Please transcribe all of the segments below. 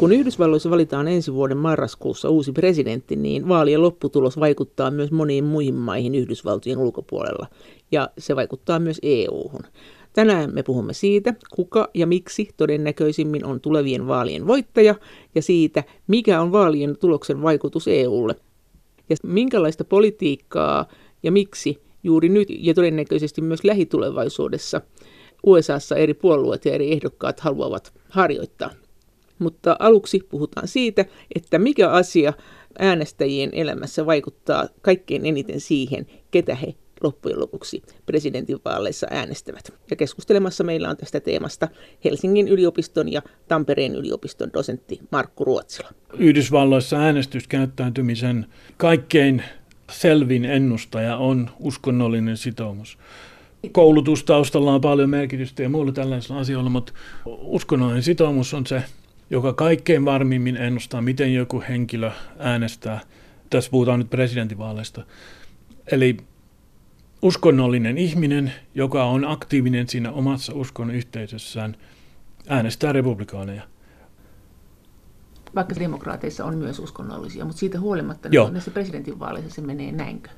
Kun Yhdysvalloissa valitaan ensi vuoden marraskuussa uusi presidentti, niin vaalien lopputulos vaikuttaa myös moniin muihin maihin Yhdysvaltojen ulkopuolella, ja se vaikuttaa myös EU-hun. Tänään me puhumme siitä, kuka ja miksi todennäköisimmin on tulevien vaalien voittaja, ja siitä, mikä on vaalien tuloksen vaikutus EUlle, ja minkälaista politiikkaa ja miksi juuri nyt ja todennäköisesti myös lähitulevaisuudessa USAssa eri puolueet ja eri ehdokkaat haluavat harjoittaa. Mutta aluksi puhutaan siitä, että mikä asia äänestäjien elämässä vaikuttaa kaikkein eniten siihen, ketä he loppujen lopuksi presidentinvaaleissa äänestävät. Ja keskustelemassa meillä on tästä teemasta Helsingin yliopiston ja Tampereen yliopiston dosentti Markku Ruotsila. Yhdysvalloissa äänestyskäyttäytymisen kaikkein selvin ennustaja on uskonnollinen sitoumus. Koulutustaustalla on paljon merkitystä ja muilla tällaisilla asioilla, mutta uskonnollinen sitoumus on se, joka kaikkein varmimmin ennustaa, miten joku henkilö äänestää. Tässä puhutaan nyt presidentinvaaleista. Eli uskonnollinen ihminen, joka on aktiivinen siinä omassa uskon yhteisössään, äänestää republikaaneja. Vaikka demokraateissa on myös uskonnollisia, mutta siitä huolimatta Joo. Niin näissä presidentinvaaleissa se menee näinkö?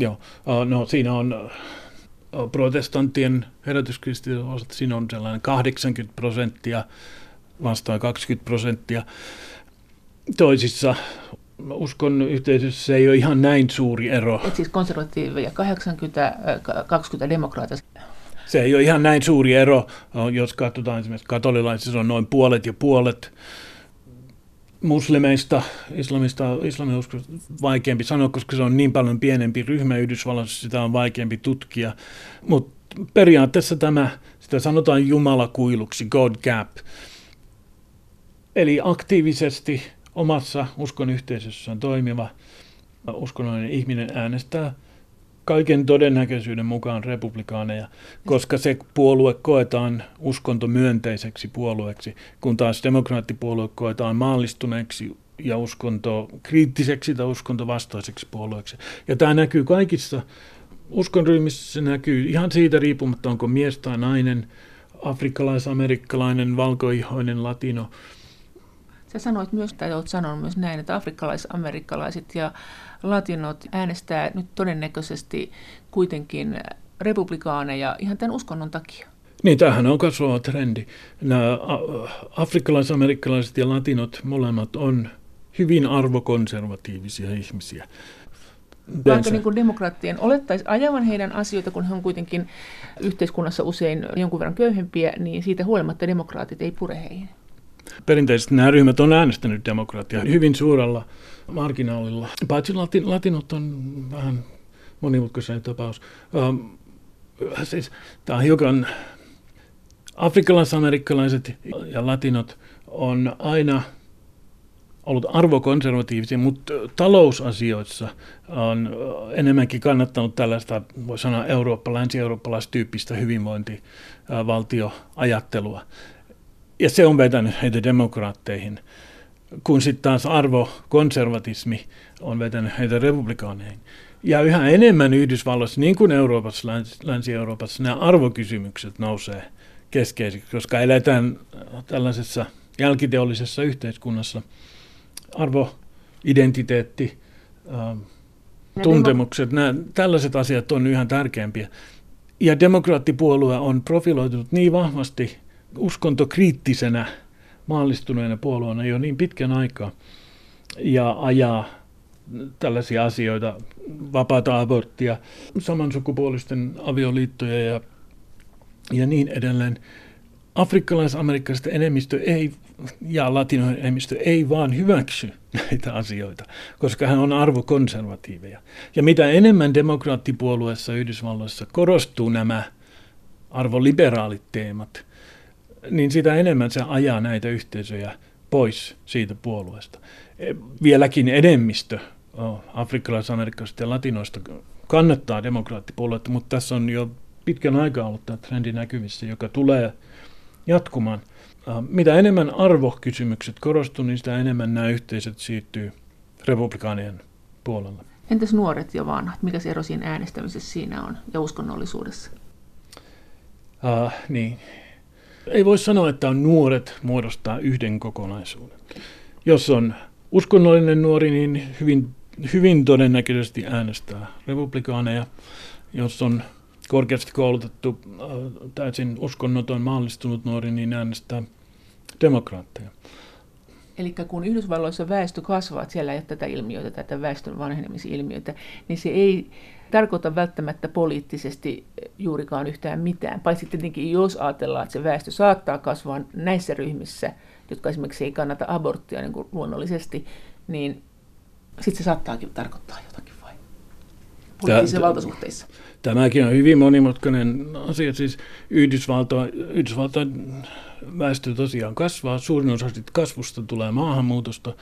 Joo, no siinä on protestanttien herätyskristityt osalta siinä on sellainen 80 prosenttia vastaan 20 prosenttia. Toisissa uskon yhteisössä se ei ole ihan näin suuri ero. Et siis konservatiiveja 80, 20 demokraatia. Se ei ole ihan näin suuri ero, jos katsotaan esimerkiksi katolilaisissa on noin puolet ja puolet muslimeista, islamista, islamiuskosta vaikeampi sanoa, koska se on niin paljon pienempi ryhmä Yhdysvalloissa, sitä on vaikeampi tutkia. Mutta periaatteessa tämä, sitä sanotaan jumalakuiluksi, God Gap. Eli aktiivisesti omassa uskon yhteisössään toimiva uskonnollinen ihminen äänestää kaiken todennäköisyyden mukaan republikaaneja, koska se puolue koetaan uskontomyönteiseksi puolueeksi, kun taas demokraattipuolue koetaan maallistuneeksi ja uskonto kriittiseksi tai uskontovastaiseksi puolueeksi. Ja tämä näkyy kaikissa uskonryhmissä, se näkyy ihan siitä riippumatta, onko mies tai nainen, afrikkalais, amerikkalainen, valkoihoinen, latino – Sä sanoit myös, tai olet sanonut myös näin, että afrikkalais-amerikkalaiset ja latinot äänestää nyt todennäköisesti kuitenkin republikaaneja ihan tämän uskonnon takia. Niin, tämähän on kasvava trendi. Nämä afrikkalais-amerikkalaiset ja latinot molemmat on hyvin arvokonservatiivisia ihmisiä. Vaikka niin demokraattien olettaisi ajavan heidän asioita, kun he on kuitenkin yhteiskunnassa usein jonkun verran köyhempiä, niin siitä huolimatta demokraatit ei pure heihin. Perinteisesti nämä ryhmät on äänestänyt demokratiaa hyvin suurella marginaalilla. Paitsi latin, latinot on vähän monimutkaisen tapaus. Um, siis, tämä on hiukan afrikkalaisamerikkalaiset ja latinot on aina ollut arvokonservatiivisia, mutta talousasioissa on enemmänkin kannattanut tällaista, voi sanoa, Eurooppa, länsi-eurooppalaistyyppistä hyvinvointivaltioajattelua ja se on vetänyt heitä demokraatteihin, kun sitten taas arvokonservatismi on vetänyt heitä republikaaneihin. Ja yhä enemmän Yhdysvalloissa, niin kuin Euroopassa, Länsi-Euroopassa, nämä arvokysymykset nousee keskeisiksi, koska eletään tällaisessa jälkiteollisessa yhteiskunnassa. Arvo, identiteetti, äh, tuntemukset, nämä, tällaiset asiat on yhä tärkeämpiä. Ja demokraattipuolue on profiloitunut niin vahvasti uskontokriittisenä maallistuneena puolueena jo niin pitkän aikaa ja ajaa tällaisia asioita, vapaata aborttia, samansukupuolisten avioliittoja ja, ja niin edelleen. Afrikkalais-amerikkalaisten enemmistö ei ja latinoiden enemmistö ei vaan hyväksy näitä asioita, koska hän on arvokonservatiiveja. Ja mitä enemmän demokraattipuolueessa Yhdysvalloissa korostuu nämä arvoliberaalit teemat, niin sitä enemmän se ajaa näitä yhteisöjä pois siitä puolueesta. E, vieläkin enemmistö afrikkalais-amerikkalaisista ja latinoista kannattaa demokraattipuoluetta, mutta tässä on jo pitkän aikaa ollut tämä trendi näkyvissä, joka tulee jatkumaan. Mitä enemmän arvokysymykset korostuu, niin sitä enemmän nämä yhteisöt siirtyy republikaanien puolelle. Entäs nuoret ja vanhat? Mikä se ero siinä äänestämisessä siinä on ja uskonnollisuudessa? Uh, niin, Ei voi sanoa, että on nuoret muodostaa yhden kokonaisuuden. Jos on uskonnollinen nuori, niin hyvin, hyvin todennäköisesti äänestää republikaaneja. Jos on korkeasti koulutettu, äh, täysin uskonnoton, maallistunut nuori, niin äänestää demokraatteja. Eli kun Yhdysvalloissa väestö kasvaa, että siellä ei ole tätä ilmiötä, tätä väestön vanhenemisilmiötä, niin se ei tarkoita välttämättä poliittisesti juurikaan yhtään mitään. Paitsi tietenkin, jos ajatellaan, että se väestö saattaa kasvaa näissä ryhmissä, jotka esimerkiksi ei kannata aborttia niin kuin luonnollisesti, niin sitten se saattaakin tarkoittaa jotakin vai? Poliittisissa valtasuhteissa. Tämäkin on hyvin monimutkainen asia. Siis Yhdysvalto väestö tosiaan kasvaa. Suurin osa kasvusta tulee maahanmuutosta.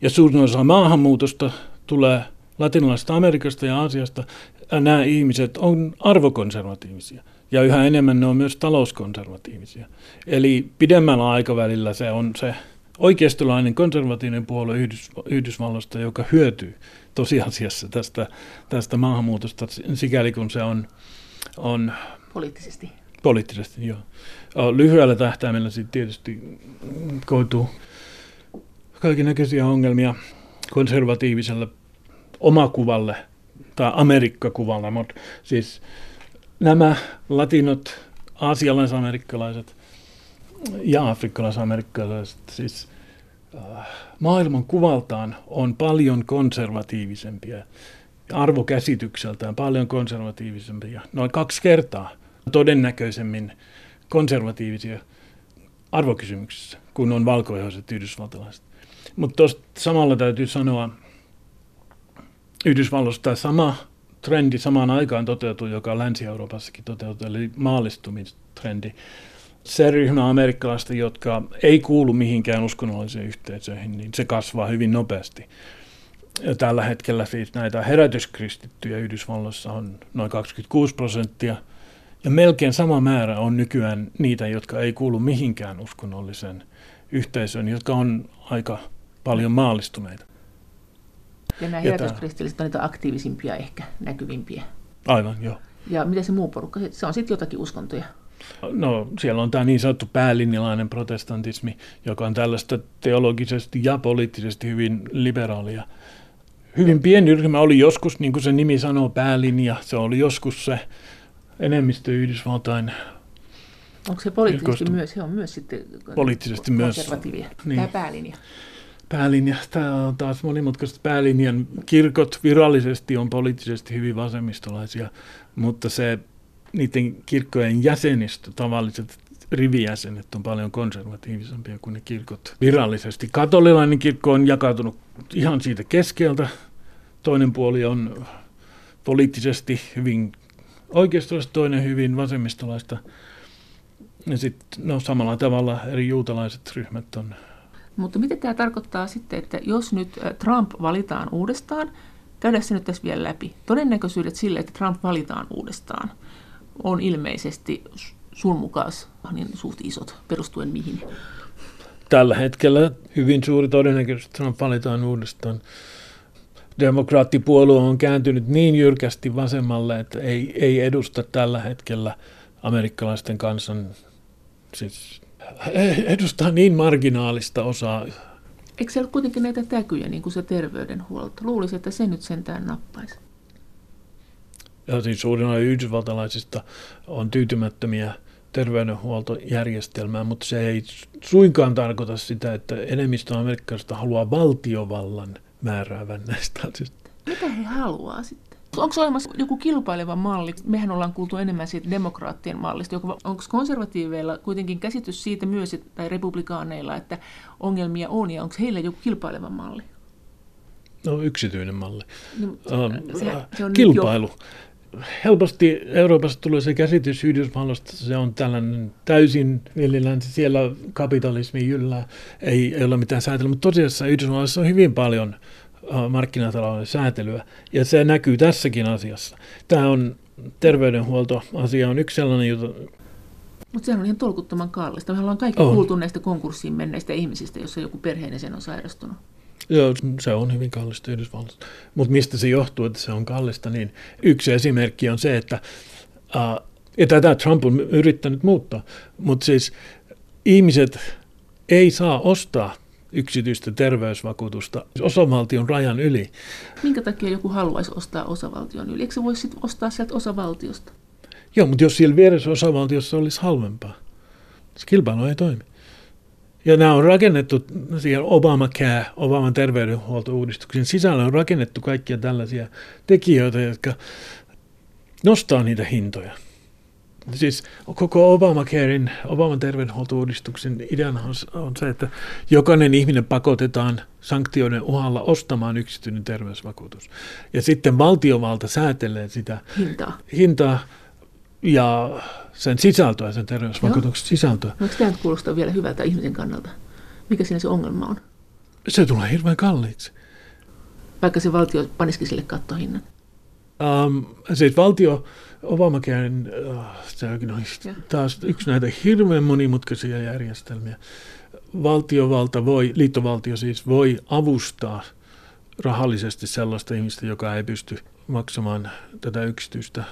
Ja suurin osa maahanmuutosta tulee latinalaisesta Amerikasta ja Aasiasta. Nämä ihmiset on arvokonservatiivisia. Ja yhä enemmän ne on myös talouskonservatiivisia. Eli pidemmällä aikavälillä se on se oikeistolainen konservatiivinen puolue Yhdys, Yhdysvalloista, joka hyötyy tosiasiassa tästä, tästä maahanmuutosta, sikäli kun se on... on poliittisesti. Poliittisesti, joo. Lyhyellä tähtäimellä sitten tietysti koituu kaikenlaisia ongelmia konservatiiviselle omakuvalle tai Amerikkakuvalle, mutta siis nämä latinot, aasialaisamerikkalaiset ja afrikkalaisamerikkalaiset, siis maailman kuvaltaan on paljon konservatiivisempia, arvokäsitykseltään paljon konservatiivisempia, noin kaksi kertaa todennäköisemmin konservatiivisia arvokysymyksissä, kun on valkoihoiset yhdysvaltalaiset. Mutta samalla täytyy sanoa, Yhdysvalloissa tämä sama trendi samaan aikaan toteutui, joka Länsi-Euroopassakin toteutui, eli maallistumistrendi se ryhmä amerikkalaista, jotka ei kuulu mihinkään uskonnollisiin yhteisöihin, niin se kasvaa hyvin nopeasti. Ja tällä hetkellä siis näitä herätyskristittyjä Yhdysvalloissa on noin 26 prosenttia, ja melkein sama määrä on nykyään niitä, jotka ei kuulu mihinkään uskonnolliseen yhteisöön, jotka on aika paljon maallistuneita. Ja nämä herätyskristilliset on niitä aktiivisimpia ehkä, näkyvimpiä. Aivan, joo. Ja mitä se muu porukka? Se on sitten jotakin uskontoja. No siellä on tämä niin sanottu päälinjalainen protestantismi, joka on tällaista teologisesti ja poliittisesti hyvin liberaalia. Hyvin pieni ryhmä oli joskus, niin kuin se nimi sanoo, päälinja. Se oli joskus se enemmistö Yhdysvaltain Onko se poliittisesti myös? Se on myös sitten poliittisesti konservatiivia. Myös. Niin. Tämä päälinja. Päälinja, tämä on taas monimutkaista päälinjan. Kirkot virallisesti on poliittisesti hyvin vasemmistolaisia, mutta se niiden kirkkojen jäsenistö, tavalliset rivijäsenet on paljon konservatiivisempia kuin ne kirkot virallisesti. Katolilainen kirkko on jakautunut ihan siitä keskeltä. Toinen puoli on poliittisesti hyvin oikeistolaista, toinen hyvin vasemmistolaista. Ja sitten no, samalla tavalla eri juutalaiset ryhmät on. Mutta mitä tämä tarkoittaa sitten, että jos nyt Trump valitaan uudestaan, käydään se nyt tässä vielä läpi. Todennäköisyydet sille, että Trump valitaan uudestaan – on ilmeisesti sun mukaan niin suht isot, perustuen mihin? Tällä hetkellä hyvin suuri todennäköisyys, että Trump valitaan uudestaan. Demokraattipuolue on kääntynyt niin jyrkästi vasemmalle, että ei, ei edusta tällä hetkellä amerikkalaisten kansan, siis edustaa niin marginaalista osaa. Eikö siellä ole kuitenkin näitä täkyjä, niin kuin se terveydenhuolto? Luulisi, että se nyt sentään nappaisi ja siis suurin osa yhdysvaltalaisista on tyytymättömiä terveydenhuoltojärjestelmään, mutta se ei suinkaan tarkoita sitä, että enemmistö amerikkalaisista haluaa valtiovallan määräävän näistä asioista. Mitä he haluaa sitten? Onko olemassa joku kilpaileva malli? Mehän ollaan kuultu enemmän siitä demokraattien mallista. Onko konservatiiveilla kuitenkin käsitys siitä myös, tai republikaaneilla, että ongelmia on, ja onko heillä joku kilpaileva malli? No yksityinen malli. No, se, se on Kilpailu. Jo helposti Euroopassa tulee se käsitys Yhdysvalloista, se on tällainen täysin villilänsi, siellä kapitalismi yllä, ei, ei ole mitään säätelyä, mutta tosiasiassa Yhdysvalloissa on hyvin paljon markkinatalouden säätelyä, ja se näkyy tässäkin asiassa. Tämä on terveydenhuoltoasia on yksi sellainen, jota mutta sehän on ihan tolkuttoman kallista. Me ollaan kaikki on. kuultu näistä konkurssiin menneistä ihmisistä, jossa joku perheenjäsen on sairastunut. Joo, se on hyvin kallista Yhdysvalloissa. Mutta mistä se johtuu, että se on kallista, niin yksi esimerkki on se, että uh, Ja tätä Trump on yrittänyt muuttaa. Mutta siis ihmiset ei saa ostaa yksityistä terveysvakuutusta osavaltion rajan yli. Minkä takia joku haluaisi ostaa osavaltion yli? Eikö se voisi ostaa sieltä osavaltiosta? Joo, mutta jos siellä vieressä osavaltiossa olisi halvempaa. Se kilpailu ei toimi. Ja nämä on rakennettu siihen Obamacare, Obaman terveydenhuoltouudistuksen sisällä on rakennettu kaikkia tällaisia tekijöitä, jotka nostaa niitä hintoja. Siis koko Obamacarein, Obaman terveydenhuoltouudistuksen ideana on, on se, että jokainen ihminen pakotetaan sanktioiden uhalla ostamaan yksityinen terveysvakuutus. Ja sitten valtiovalta säätelee sitä hintaa, hintaa ja sen sisältöä, sen terveysvakuutuksen sisältöä. No, eikö tämä kuulostaa vielä hyvältä ihmisen kannalta? Mikä siinä se ongelma on? Se tulee hirveän kalliiksi. Vaikka se valtio panisikin sille kattohinnan? Um, siis valtio Obamacaren, uh, se on taas yksi näitä hirveän monimutkaisia järjestelmiä. Valtiovalta voi, liittovaltio siis voi avustaa rahallisesti sellaista ihmistä, joka ei pysty maksamaan tätä yksityistä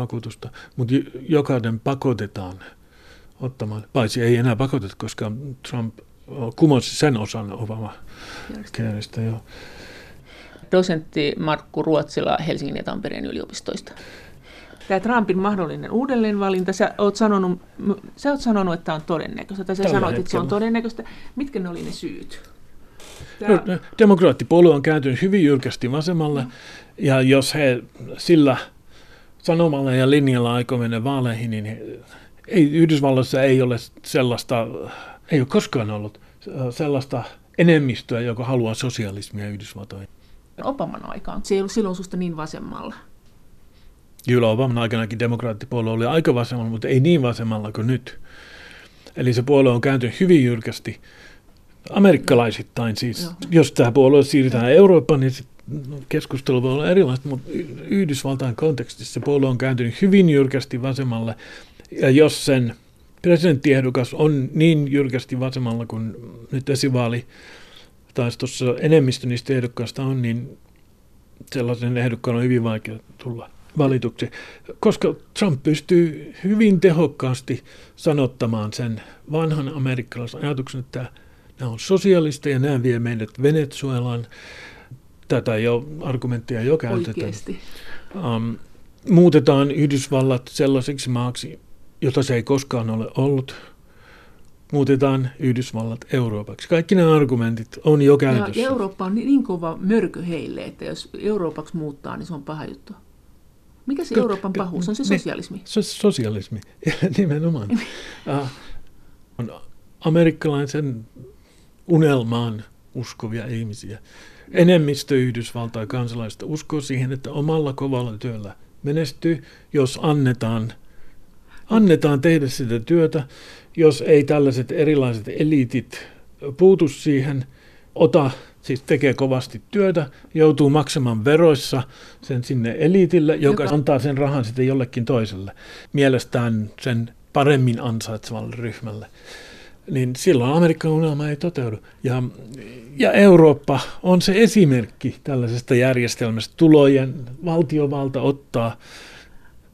vakuutusta, mutta jokainen pakotetaan ottamaan, paitsi ei enää pakoteta, koska Trump kumosi sen osan Obama Careista jo. Dosentti Markku Ruotsila Helsingin ja Tampereen yliopistoista. Tämä Trumpin mahdollinen uudelleenvalinta, sä oot sanonut, sä oot sanonut että tämä on todennäköistä, tai sä Tällä sanoit, hetkellä. että se on todennäköistä. Mitkä ne oli ne syyt? Tämä... No, demokraattipuolue on kääntynyt hyvin jyrkästi vasemmalle, no. ja jos he sillä sanomalla ja linjalla aikoo mennä vaaleihin, niin ei, Yhdysvalloissa ei ole sellaista, ei ole koskaan ollut sellaista enemmistöä, joka haluaa sosialismia Yhdysvaltoihin. Obaman aikaan. Se ei ollut silloin susta niin vasemmalla. Kyllä Obaman aikanakin demokraattipuolue oli aika vasemmalla, mutta ei niin vasemmalla kuin nyt. Eli se puolue on kääntynyt hyvin jyrkästi amerikkalaisittain siis. Joo. Jos tämä puolue siirretään Eurooppaan, niin keskustelu voi olla erilaista, mutta Yhdysvaltain kontekstissa puolue on kääntynyt hyvin jyrkästi vasemmalle. Ja jos sen presidenttiehdokas on niin jyrkästi vasemmalla kuin nyt esivaali, tai tuossa enemmistö niistä ehdokkaista on, niin sellaisen ehdokkaan on hyvin vaikea tulla valituksi, koska Trump pystyy hyvin tehokkaasti sanottamaan sen vanhan amerikkalaisen ajatuksen, että nämä on sosialisteja, nämä vie meidät Venezuelaan, tätä jo argumenttia jo käytetään. Oikeasti. Um, muutetaan Yhdysvallat sellaiseksi maaksi, jota se ei koskaan ole ollut. Muutetaan Yhdysvallat Euroopaksi. Kaikki nämä argumentit on jo käytössä. Ja Eurooppa on niin kova mörkö heille, että jos Euroopaksi muuttaa, niin se on paha juttu. Mikä se Euroopan pahuus on? Se sosialismi? Se sosialismi, nimenomaan. uh, on amerikkalaisen unelmaan uskovia ihmisiä enemmistö Yhdysvaltain kansalaista uskoo siihen, että omalla kovalla työllä menestyy, jos annetaan, annetaan tehdä sitä työtä, jos ei tällaiset erilaiset eliitit puutu siihen, ota, siis tekee kovasti työtä, joutuu maksamaan veroissa sen sinne eliitille, joka, joka antaa sen rahan sitten jollekin toiselle, mielestään sen paremmin ansaitsevalle ryhmälle niin silloin Amerikan unelma ei toteudu. Ja, ja Eurooppa on se esimerkki tällaisesta järjestelmästä. Tulojen valtiovalta ottaa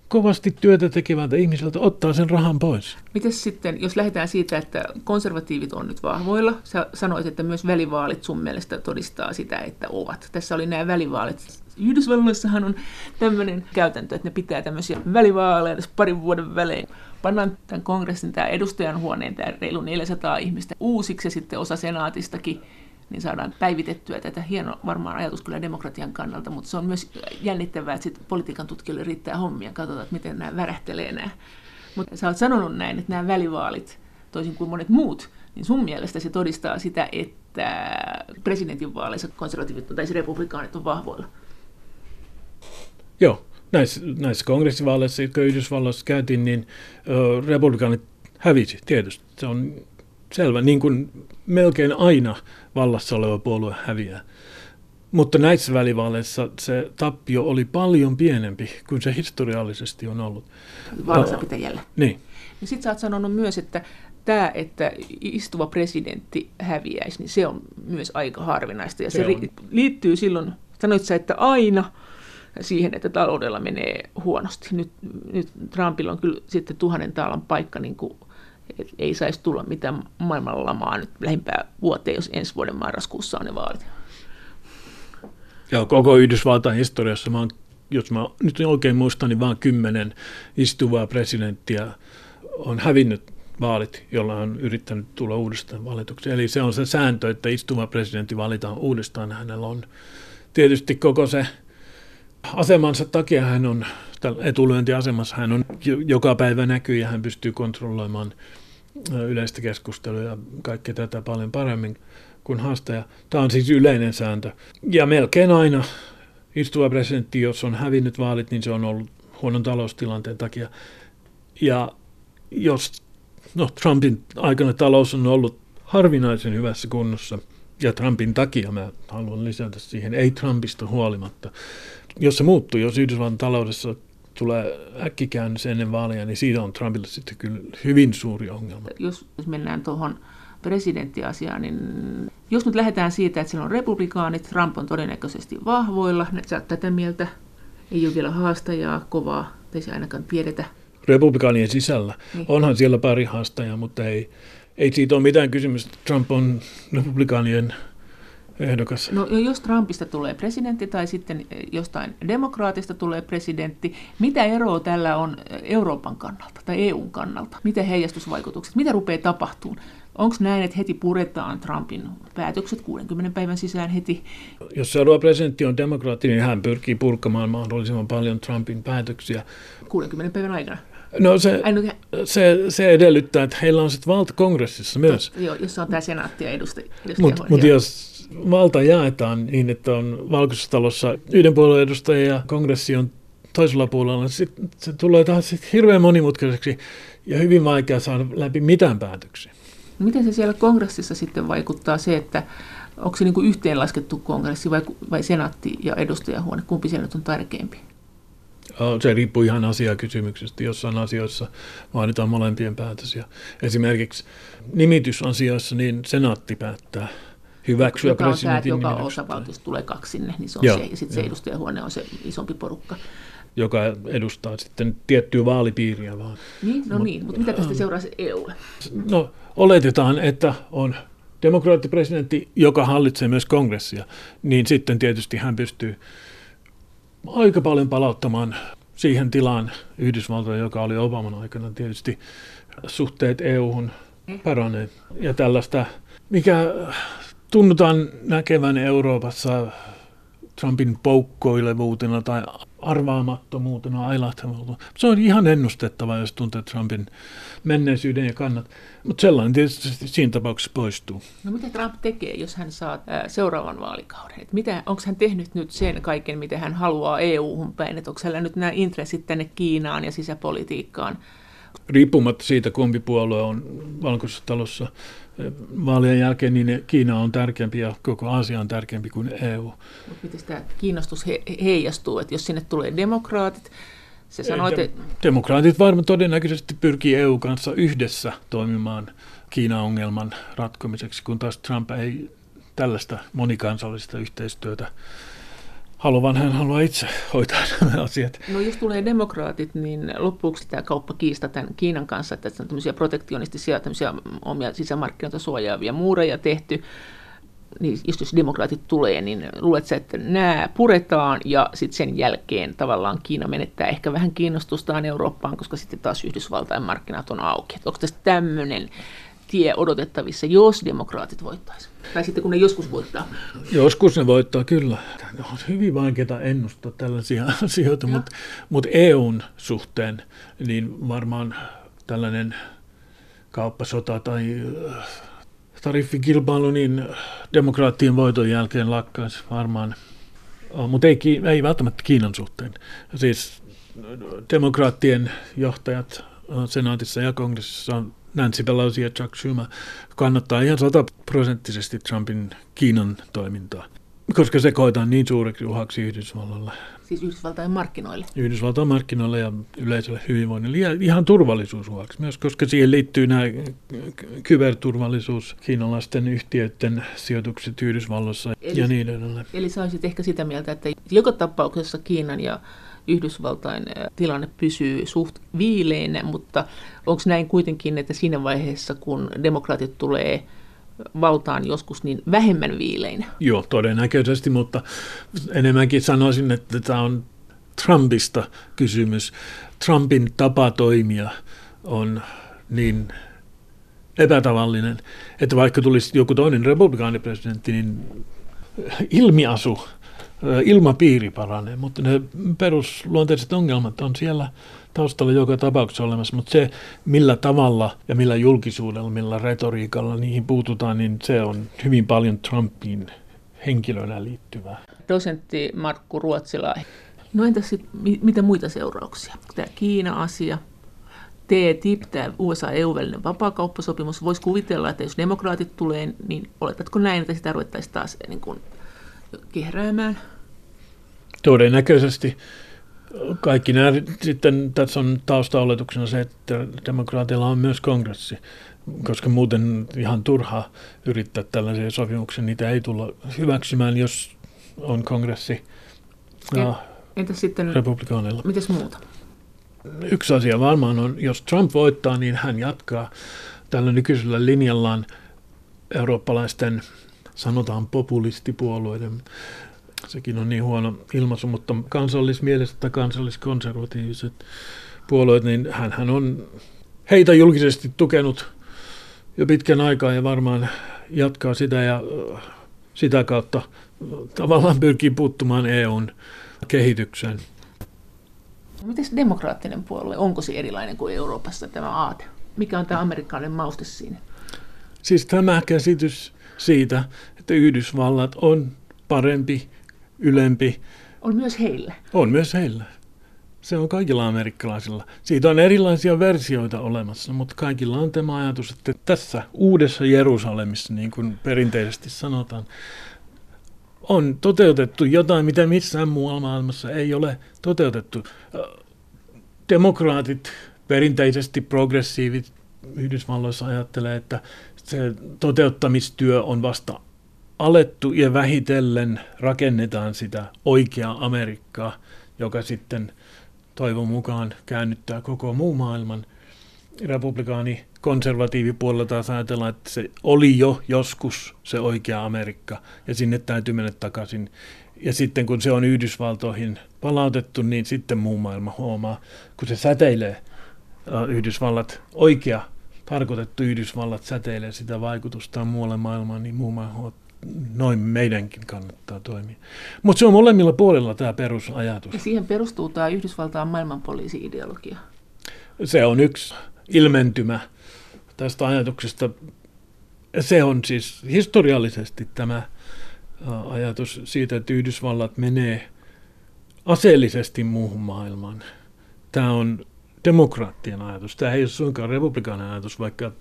kovasti työtä tekevältä ihmiseltä ottaa sen rahan pois. Miten sitten, jos lähdetään siitä, että konservatiivit on nyt vahvoilla, sä sanoit, että myös välivaalit sun mielestä todistaa sitä, että ovat. Tässä oli nämä välivaalit. Yhdysvalloissahan on tämmöinen käytäntö, että ne pitää tämmöisiä välivaaleja parin vuoden välein pannaan tämän kongressin, tämä edustajan huoneen, tämä reilu 400 ihmistä uusiksi ja sitten osa senaatistakin, niin saadaan päivitettyä tätä. Hieno varmaan ajatus kyllä demokratian kannalta, mutta se on myös jännittävää, että sitten politiikan tutkijoille riittää hommia, katsotaan, että miten nämä värähtelee nämä. Mutta sä oot sanonut näin, että nämä välivaalit, toisin kuin monet muut, niin sun mielestä se todistaa sitä, että presidentinvaaleissa konservatiivit tai republikaanit on vahvoilla. Joo, näissä, näissä kongressivaaleissa, jotka Yhdysvalloissa käytiin, niin ö, republikaanit hävisi tietysti. Se on selvä, niin kuin melkein aina vallassa oleva puolue häviää. Mutta näissä välivaaleissa se tappio oli paljon pienempi kuin se historiallisesti on ollut. Vallassa pitäjällä. Niin. Ja sitten sä oot sanonut myös, että tämä, että istuva presidentti häviäisi, niin se on myös aika harvinaista. Ja se, se liittyy silloin, sanoit sä, että aina – siihen, että taloudella menee huonosti. Nyt, nyt Trumpilla on kyllä sitten tuhannen taalan paikka, niin kuin, että ei saisi tulla mitään maailmanlamaa nyt lähimpää vuoteen, jos ensi vuoden marraskuussa on ne vaalit. Ja koko Yhdysvaltain historiassa, mä oon, jos mä nyt oikein muistan, niin vain kymmenen istuvaa presidenttiä on hävinnyt vaalit, jolla on yrittänyt tulla uudestaan valituksi. Eli se on se sääntö, että istuva presidentti valitaan uudestaan. Hänellä on tietysti koko se asemansa takia hän on etulyöntiasemassa. Hän on joka päivä näkyy ja hän pystyy kontrolloimaan yleistä keskustelua ja kaikkea tätä paljon paremmin kuin haastaja. Tämä on siis yleinen sääntö. Ja melkein aina istuva presidentti, jos on hävinnyt vaalit, niin se on ollut huonon taloustilanteen takia. Ja jos no, Trumpin aikana talous on ollut harvinaisen hyvässä kunnossa, ja Trumpin takia mä haluan lisätä siihen, ei Trumpista huolimatta. Jos se muuttuu, jos Yhdysvallan taloudessa tulee äkkikäännös ennen vaaleja, niin siitä on Trumpille sitten kyllä hyvin suuri ongelma. Jos mennään tuohon presidenttiasiaan, niin jos nyt lähdetään siitä, että siellä on republikaanit, Trump on todennäköisesti vahvoilla, ne tätä mieltä, ei ole vielä haastajaa kovaa, ei se ainakaan tiedetä republikaanien sisällä. Niin. Onhan siellä pari haastajaa, mutta ei, ei siitä ole mitään kysymystä. Trump on republikaanien ehdokas. No jos Trumpista tulee presidentti tai sitten jostain demokraatista tulee presidentti, mitä eroa tällä on Euroopan kannalta tai EUn kannalta? Mitä heijastusvaikutukset? Mitä rupeaa tapahtumaan? Onko näin, että heti puretaan Trumpin päätökset 60 päivän sisään heti? Jos seuraava presidentti on demokraatti, niin hän pyrkii purkamaan mahdollisimman paljon Trumpin päätöksiä. 60 päivän aikana? No se, se, se edellyttää, että heillä on sitten valta kongressissa myös. Joo, jos on tämä senaatti ja edustaja. Mutta mut jos valta jaetaan niin, että on valkoisessa talossa yhden puolueen edustaja ja kongressi on toisella puolella, niin sit, se tulee taas sit hirveän monimutkaiseksi ja hyvin vaikea saada läpi mitään päätöksiä. Miten se siellä kongressissa sitten vaikuttaa se, että onko se niin kuin yhteenlaskettu kongressi vai, vai senaatti ja edustajahuone, kumpi siellä nyt on tärkeämpi? Se riippuu ihan asiakysymyksestä. Jossain asioissa vaaditaan molempien päätös. Ja esimerkiksi nimitysasioissa niin senaatti päättää hyväksyä joka presidentin on tämä, joka osavaltiosta tulee kaksi sinne, niin se on joo, se. Ja sitten se edustajahuone on se isompi porukka. Joka edustaa sitten tiettyä vaalipiiriä vaan. Niin, no Mut, niin, mutta mitä tästä seuraa se EUlle? No oletetaan, että on demokraattipresidentti, joka hallitsee myös kongressia, niin sitten tietysti hän pystyy aika paljon palauttamaan siihen tilaan Yhdysvaltoja, joka oli Obaman aikana tietysti suhteet EU-hun paranee. Ja tällaista, mikä tunnutaan näkevän Euroopassa Trumpin poukkoilevuutena tai arvaamattomuutena, ailahtamatta. Se on ihan ennustettava, jos tuntee Trumpin menneisyyden ja kannat. Mutta sellainen tietysti siinä tapauksessa poistuu. No mitä Trump tekee, jos hän saa ää, seuraavan vaalikauden? Et mitä, onko hän tehnyt nyt sen kaiken, mitä hän haluaa EU-hun päin? Onko hänellä nyt nämä intressit tänne Kiinaan ja sisäpolitiikkaan? Riippumatta siitä, kumpi puolue on valkoisessa talossa vaalien jälkeen, niin Kiina on tärkeämpi ja koko Aasia on tärkeämpi kuin EU. Mutta miten tämä kiinnostus he, heijastuu, että jos sinne tulee demokraatit, se sanoi, että... Demokraatit varmaan todennäköisesti pyrkii EU kanssa yhdessä toimimaan Kiina-ongelman ratkomiseksi, kun taas Trump ei tällaista monikansallista yhteistyötä haluan, hän haluaa itse hoitaa nämä asiat. No jos tulee demokraatit, niin loppuuko tämä kauppakiista tämän Kiinan kanssa, että on tämmöisiä protektionistisia, tämmöisiä omia sisämarkkinoita suojaavia muureja tehty, niin just jos demokraatit tulee, niin luuletko että nämä puretaan ja sitten sen jälkeen tavallaan Kiina menettää ehkä vähän kiinnostustaan Eurooppaan, koska sitten taas Yhdysvaltain markkinat on auki. Onko tässä tämmöinen tie odotettavissa, jos demokraatit voittaisivat? Tai sitten kun ne joskus voittaa. Joskus ne voittaa, kyllä. On hyvin vaikeaa ennustaa tällaisia asioita, mutta, mutta EUn suhteen niin varmaan tällainen kauppasota tai äh, tariffikilpailu, niin demokraattien voiton jälkeen lakkaisi varmaan, mutta ei, ei välttämättä Kiinan suhteen. Siis demokraattien johtajat senaatissa ja kongressissa on Nancy Pelosi ja Chuck Schumer kannattaa ihan sataprosenttisesti Trumpin Kiinan toimintaa, koska se koetaan niin suureksi uhaksi Yhdysvallalle. Siis Yhdysvaltain markkinoille. Yhdysvaltain markkinoille ja yleisölle hyvinvoinnille ja ihan turvallisuusuhaksi myös, koska siihen liittyy nämä kyberturvallisuus, kiinalaisten yhtiöiden sijoitukset Yhdysvalloissa eli, ja niin edelleen. Eli sä olisit ehkä sitä mieltä, että joka tapauksessa Kiinan ja Yhdysvaltain tilanne pysyy suht viileänä, mutta onko näin kuitenkin, että siinä vaiheessa, kun demokraatit tulee valtaan joskus niin vähemmän viileinä? Joo, todennäköisesti, mutta enemmänkin sanoisin, että tämä on Trumpista kysymys. Trumpin tapa toimia on niin epätavallinen, että vaikka tulisi joku toinen republikaanipresidentti, niin ilmiasu, ilmapiiri paranee, mutta ne perusluonteiset ongelmat on siellä taustalla joka tapauksessa olemassa, mutta se millä tavalla ja millä julkisuudella, millä retoriikalla niihin puututaan, niin se on hyvin paljon Trumpin henkilönä liittyvää. Dosentti Markku Ruotsila, no entäs sit, mitä muita seurauksia? Tämä Kiina-asia, TTIP, tämä USA-EU-välinen vapaakauppasopimus, voisi kuvitella, että jos demokraatit tulee, niin oletatko näin, että sitä ruvettaisiin taas niin kuin kehräämään? Todennäköisesti kaikki nämä sitten tässä on taustaoletuksena se, että demokraatilla on myös kongressi, koska muuten ihan turhaa yrittää tällaisia sopimuksia. Niitä ei tulla hyväksymään, jos on kongressi ja Entäs sitten, republikaaneilla. mitäs muuta? Yksi asia varmaan on, jos Trump voittaa, niin hän jatkaa tällä nykyisellä linjallaan eurooppalaisten, sanotaan populistipuolueiden sekin on niin huono ilmaisu, mutta kansallismieliset tai kansalliskonservatiiviset puolueet, niin hän on heitä julkisesti tukenut jo pitkän aikaa ja varmaan jatkaa sitä ja sitä kautta tavallaan pyrkii puuttumaan EUn kehitykseen. Miten demokraattinen puolue, onko se erilainen kuin Euroopassa tämä aate? Mikä on tämä amerikkalainen mauste siinä? Siis tämä käsitys siitä, että Yhdysvallat on parempi ylempi. On myös heillä. On myös heillä. Se on kaikilla amerikkalaisilla. Siitä on erilaisia versioita olemassa, mutta kaikilla on tämä ajatus, että tässä uudessa Jerusalemissa, niin kuin perinteisesti sanotaan, on toteutettu jotain, mitä missään muualla maailmassa ei ole toteutettu. Demokraatit, perinteisesti progressiivit Yhdysvalloissa ajattelee, että se toteuttamistyö on vasta alettu ja vähitellen rakennetaan sitä oikeaa Amerikkaa, joka sitten toivon mukaan käännyttää koko muu maailman. Republikaani konservatiivipuolella taas ajatellaan, että se oli jo joskus se oikea Amerikka ja sinne täytyy mennä takaisin. Ja sitten kun se on Yhdysvaltoihin palautettu, niin sitten muu maailma huomaa, kun se säteilee Yhdysvallat, oikea tarkoitettu Yhdysvallat säteilee sitä vaikutusta muualle maailmaan, niin muu maailma noin meidänkin kannattaa toimia. Mutta se on molemmilla puolilla tämä perusajatus. Ja siihen perustuu tämä Yhdysvaltain maailmanpoliisi-ideologia. Se on yksi ilmentymä tästä ajatuksesta. Se on siis historiallisesti tämä ajatus siitä, että Yhdysvallat menee aseellisesti muuhun maailmaan. Tämä on demokraattien ajatus. Tämä ei ole suinkaan republikaanin ajatus, vaikka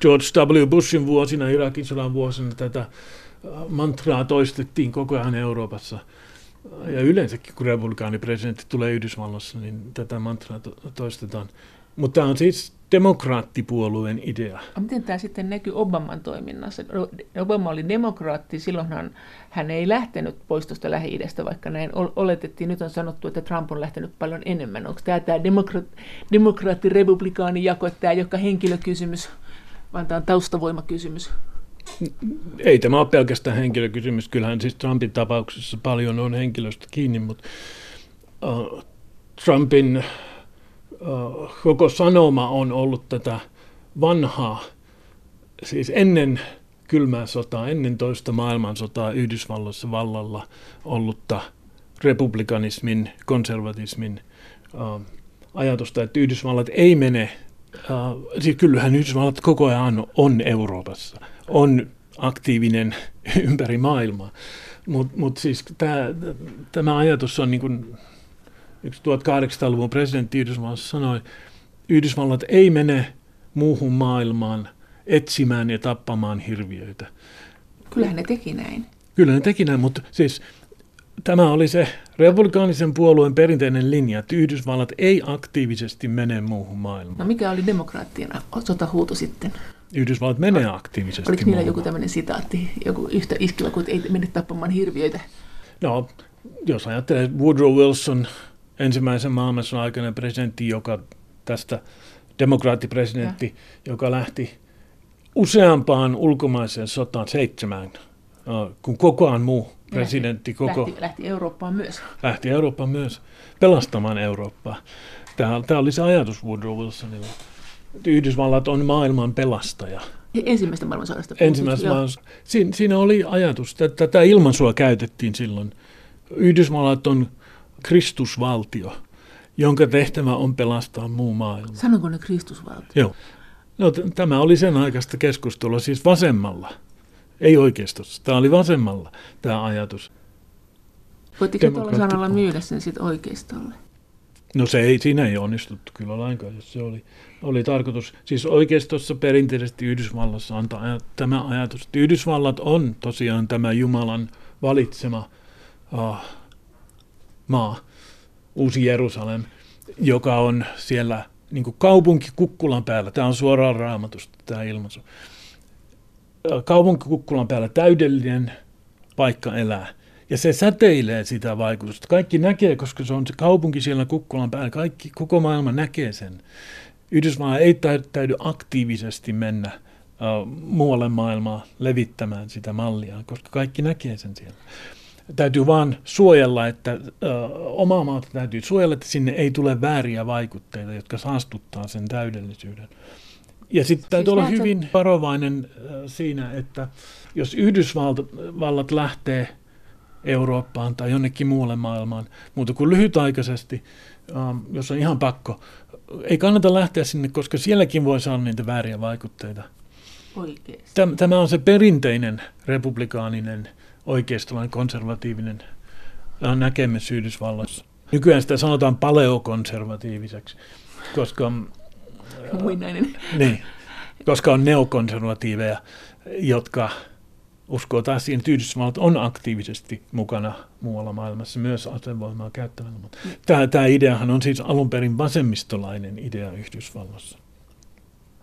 George W. Bushin vuosina, Irakin sodan vuosina tätä mantraa toistettiin koko ajan Euroopassa. Ja yleensäkin, kun republikaanipresidentti tulee Yhdysvalloissa, niin tätä mantraa to- toistetaan. Mutta tämä on siis demokraattipuolueen idea. Miten tämä sitten näkyy Obaman toiminnassa? Obama oli demokraatti, silloinhan hän ei lähtenyt pois tuosta lähi vaikka näin oletettiin. Nyt on sanottu, että Trump on lähtenyt paljon enemmän. Onko tämä tämä demokra- demokraatti-republikaani jako, tämä joka henkilökysymys? vaan tämä on taustavoimakysymys? Ei tämä ole pelkästään henkilökysymys. Kyllähän siis Trumpin tapauksessa paljon on henkilöstä kiinni, mutta uh, Trumpin koko sanoma on ollut tätä vanhaa, siis ennen kylmää sotaa, ennen toista maailmansotaa Yhdysvalloissa vallalla ollutta republikanismin, konservatismin uh, ajatusta, että Yhdysvallat ei mene Uh, siis kyllähän Yhdysvallat koko ajan on Euroopassa, on aktiivinen ympäri maailmaa. Mutta mut siis tämä ajatus on niin kuin 1800-luvun presidentti Yhdysvallassa sanoi, Yhdysvallat ei mene muuhun maailmaan etsimään ja tappamaan hirviöitä. Kyllähän ne teki näin. Kyllä ne teki näin, mutta siis tämä oli se republikaanisen puolueen perinteinen linja, että Yhdysvallat ei aktiivisesti mene muuhun maailmaan. No mikä oli demokraattien sotahuuto sitten? Yhdysvallat menee aktiivisesti Oliko niillä joku tämmöinen sitaatti, joku yhtä iskevä kuin ei mene tappamaan hirviöitä? No, jos ajattelee Woodrow Wilson, ensimmäisen maailmansodan aikainen presidentti, joka tästä demokraattipresidentti, ja. joka lähti useampaan ulkomaiseen sotaan seitsemään, kun kokoaan muu presidentti lähti, koko... Lähti, lähti Eurooppaan myös. Lähti Eurooppaan myös, pelastamaan Eurooppaa. Tämä, tämä oli se ajatus Woodrow Wilsonilla. Yhdysvallat on maailman pelastaja. Ensimmäistä maailmansodasta. Ensimmäistä maailmansodasta. Siinä, siinä oli ajatus, että tätä ilmansua käytettiin silloin. Yhdysvallat on Kristusvaltio, jonka tehtävä on pelastaa muu maailma. Sanonko ne Kristusvaltio? Joo. No, t- tämä oli sen aikaista keskustelua, siis vasemmalla. Ei oikeistossa. Tämä oli vasemmalla, tämä ajatus. Voitteko tuolla sanalla myydä sen sitten oikeistolle? No se ei, siinä ei onnistuttu kyllä lainkaan, jos se oli, oli tarkoitus. Siis oikeistossa perinteisesti Yhdysvallassa antaa tämä ajatus, että Yhdysvallat on tosiaan tämä Jumalan valitsema uh, maa, Uusi Jerusalem, joka on siellä niin kuin kaupunki kukkulan päällä. Tämä on suoraan raamatusta tämä ilmaisu. Kaupunki kukkulan päällä täydellinen paikka elää. Ja se säteilee sitä vaikutusta. Kaikki näkee, koska se on se kaupunki siellä kukkulan päällä. Kaikki, koko maailma näkee sen. Yhdysvallat ei täydy aktiivisesti mennä muualle maailmaa levittämään sitä mallia, koska kaikki näkee sen siellä. Täytyy vaan suojella, että uh, omaa maata täytyy suojella, että sinne ei tule vääriä vaikutteita, jotka saastuttaa sen täydellisyyden. Ja sitten täytyy siis olla hyvin varovainen uh, siinä, että jos Yhdysvallat lähtee Eurooppaan tai jonnekin muualle maailmaan, muuta kuin lyhytaikaisesti, jos on ihan pakko. Ei kannata lähteä sinne, koska sielläkin voi saada niitä vääriä vaikutteita. Oikeasti. Tämä on se perinteinen republikaaninen, oikeistolainen, konservatiivinen näkemys Yhdysvalloissa. Nykyään sitä sanotaan paleokonservatiiviseksi, koska... Muinainen. Niin, koska on neokonservatiiveja, jotka uskoo taas siihen, että Yhdysvallat on aktiivisesti mukana muualla maailmassa myös asevoimaa käyttämällä. Mm. tämä, tämä ideahan on siis alun perin vasemmistolainen idea Yhdysvalloissa.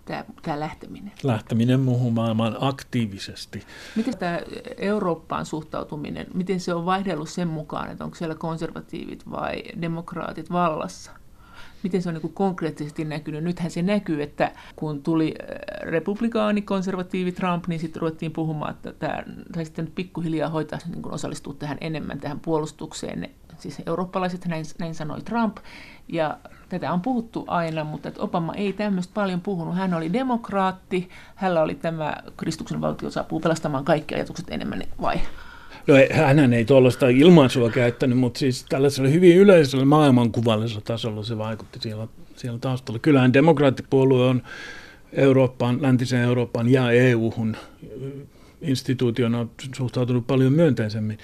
Tämä, tämä lähteminen. Lähteminen muuhun maailmaan aktiivisesti. Miten tämä Eurooppaan suhtautuminen, miten se on vaihdellut sen mukaan, että onko siellä konservatiivit vai demokraatit vallassa? Miten se on niin konkreettisesti näkynyt. Nythän se näkyy, että kun tuli äh, republikaani, konservatiivi Trump, niin sitten ruvettiin puhumaan, että tämä sai sitten pikkuhiljaa hoitaa niin osallistua tähän enemmän tähän puolustukseen. Siis eurooppalaiset, näin, näin sanoi Trump, ja tätä on puhuttu aina, mutta että Obama ei tämmöistä paljon puhunut. Hän oli demokraatti, hänellä oli tämä Kristuksen valtio saapuu pelastamaan kaikki ajatukset enemmän, vai? No hän ei tuollaista ilmaisua käyttänyt, mutta siis tällaisella hyvin yleisellä maailmankuvallisella tasolla se vaikutti siellä, siellä taustalla. Kyllähän demokraattipuolue on Eurooppaan, läntisen Euroopan ja EU-hun instituutiona suhtautunut paljon myönteisemmin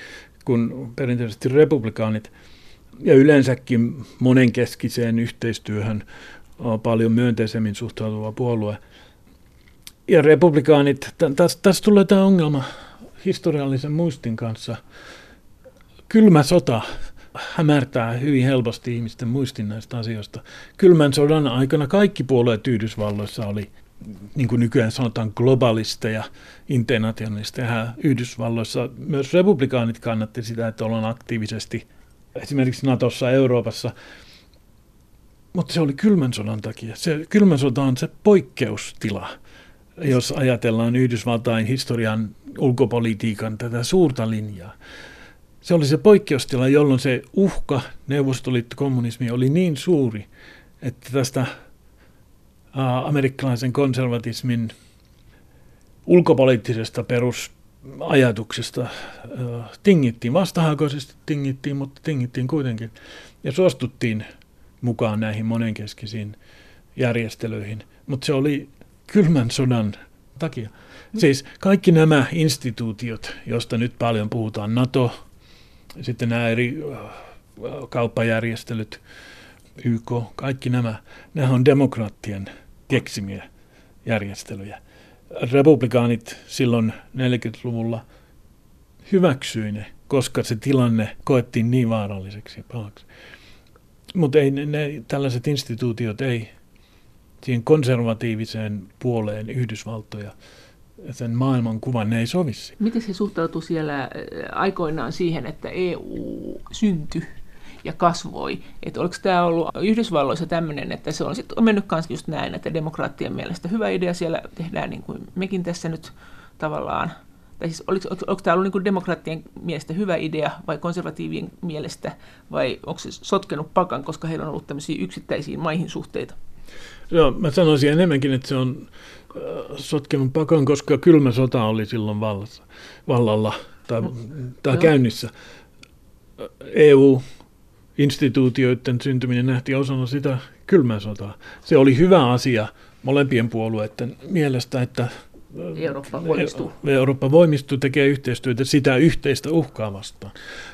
kuin perinteisesti republikaanit. Ja yleensäkin monenkeskiseen yhteistyöhön on paljon myönteisemmin suhtautuva puolue. Ja republikaanit, tässä täs tulee tämä ongelma, historiallisen muistin kanssa. Kylmä sota hämärtää hyvin helposti ihmisten muistin näistä asioista. Kylmän sodan aikana kaikki puolueet Yhdysvalloissa oli, niin kuin nykyään sanotaan, globalisteja, internationalisteja. Yhdysvalloissa myös republikaanit kannatti sitä, että ollaan aktiivisesti esimerkiksi Natossa Euroopassa. Mutta se oli kylmän sodan takia. Se kylmän sota on se poikkeustila jos ajatellaan Yhdysvaltain historian ulkopolitiikan tätä suurta linjaa. Se oli se poikkeustila, jolloin se uhka neuvostoliittokommunismi oli niin suuri, että tästä amerikkalaisen konservatismin ulkopoliittisesta perusajatuksesta tingittiin. Vastahakoisesti tingittiin, mutta tingittiin kuitenkin. Ja suostuttiin mukaan näihin monenkeskisiin järjestelyihin. Mutta se oli kylmän sodan takia. Siis kaikki nämä instituutiot, joista nyt paljon puhutaan, NATO, sitten nämä eri äh, kauppajärjestelyt, YK, kaikki nämä, nämä on demokraattien keksimiä järjestelyjä. Republikaanit silloin 40-luvulla hyväksyi ne koska se tilanne koettiin niin vaaralliseksi ja pahaksi. Mutta ei ne, ne, tällaiset instituutiot ei siihen konservatiiviseen puoleen Yhdysvaltoja sen maailmankuvan ne ei sovisi. Miten se suhtautui siellä äh, aikoinaan siihen, että EU syntyi ja kasvoi. Että oliko tämä ollut Yhdysvalloissa tämmöinen, että se on sitten mennyt myös just näin, että demokraattien mielestä hyvä idea siellä tehdään niin kuin mekin tässä nyt tavallaan tai siis oliko, oliko, tämä ollut niin demokraattien mielestä hyvä idea vai konservatiivien mielestä, vai onko se sotkenut pakan, koska heillä on ollut tämmöisiä yksittäisiin maihin suhteita? Joo, mä sanoisin enemmänkin, että se on äh, sotkenut pakan, koska kylmä sota oli silloin vallassa, vallalla tai, no, tai käynnissä. EU instituutioiden syntyminen nähtiin osana sitä kylmää sotaa. Se oli hyvä asia molempien puolueiden mielestä, että Eurooppa voimistuu. Eurooppa voimistuu, tekee yhteistyötä sitä yhteistä uhkaa vastaan.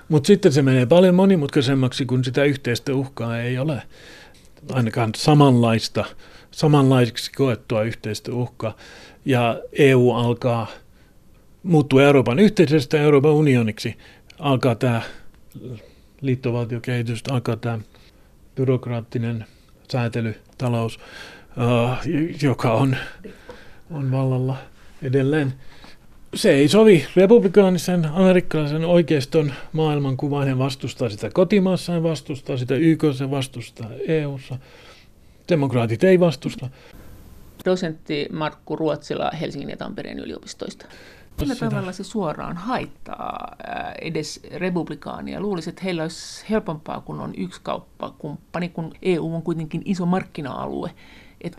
Mutta sitten se menee paljon monimutkaisemmaksi, kun sitä yhteistä uhkaa ei ole. Ainakaan samanlaista, samanlaiseksi koettua yhteistä uhkaa. Ja EU alkaa muuttua Euroopan yhteisestä Euroopan unioniksi. Alkaa tämä liittovaltiokehitys, alkaa tämä byrokraattinen säätelytalous, uh, joka on on vallalla edelleen. Se ei sovi republikaanisen amerikkalaisen oikeiston maailmankuvaan. Hän vastustaa sitä kotimaassa, hän vastustaa sitä YKssa, vastustaa EUssa. Demokraatit ei vastusta. Dosentti Markku Ruotsila Helsingin ja Tampereen yliopistoista. Millä tavalla se suoraan haittaa edes republikaania? Luulisin, että heillä olisi helpompaa, kun on yksi kauppakumppani, kun EU on kuitenkin iso markkina-alue.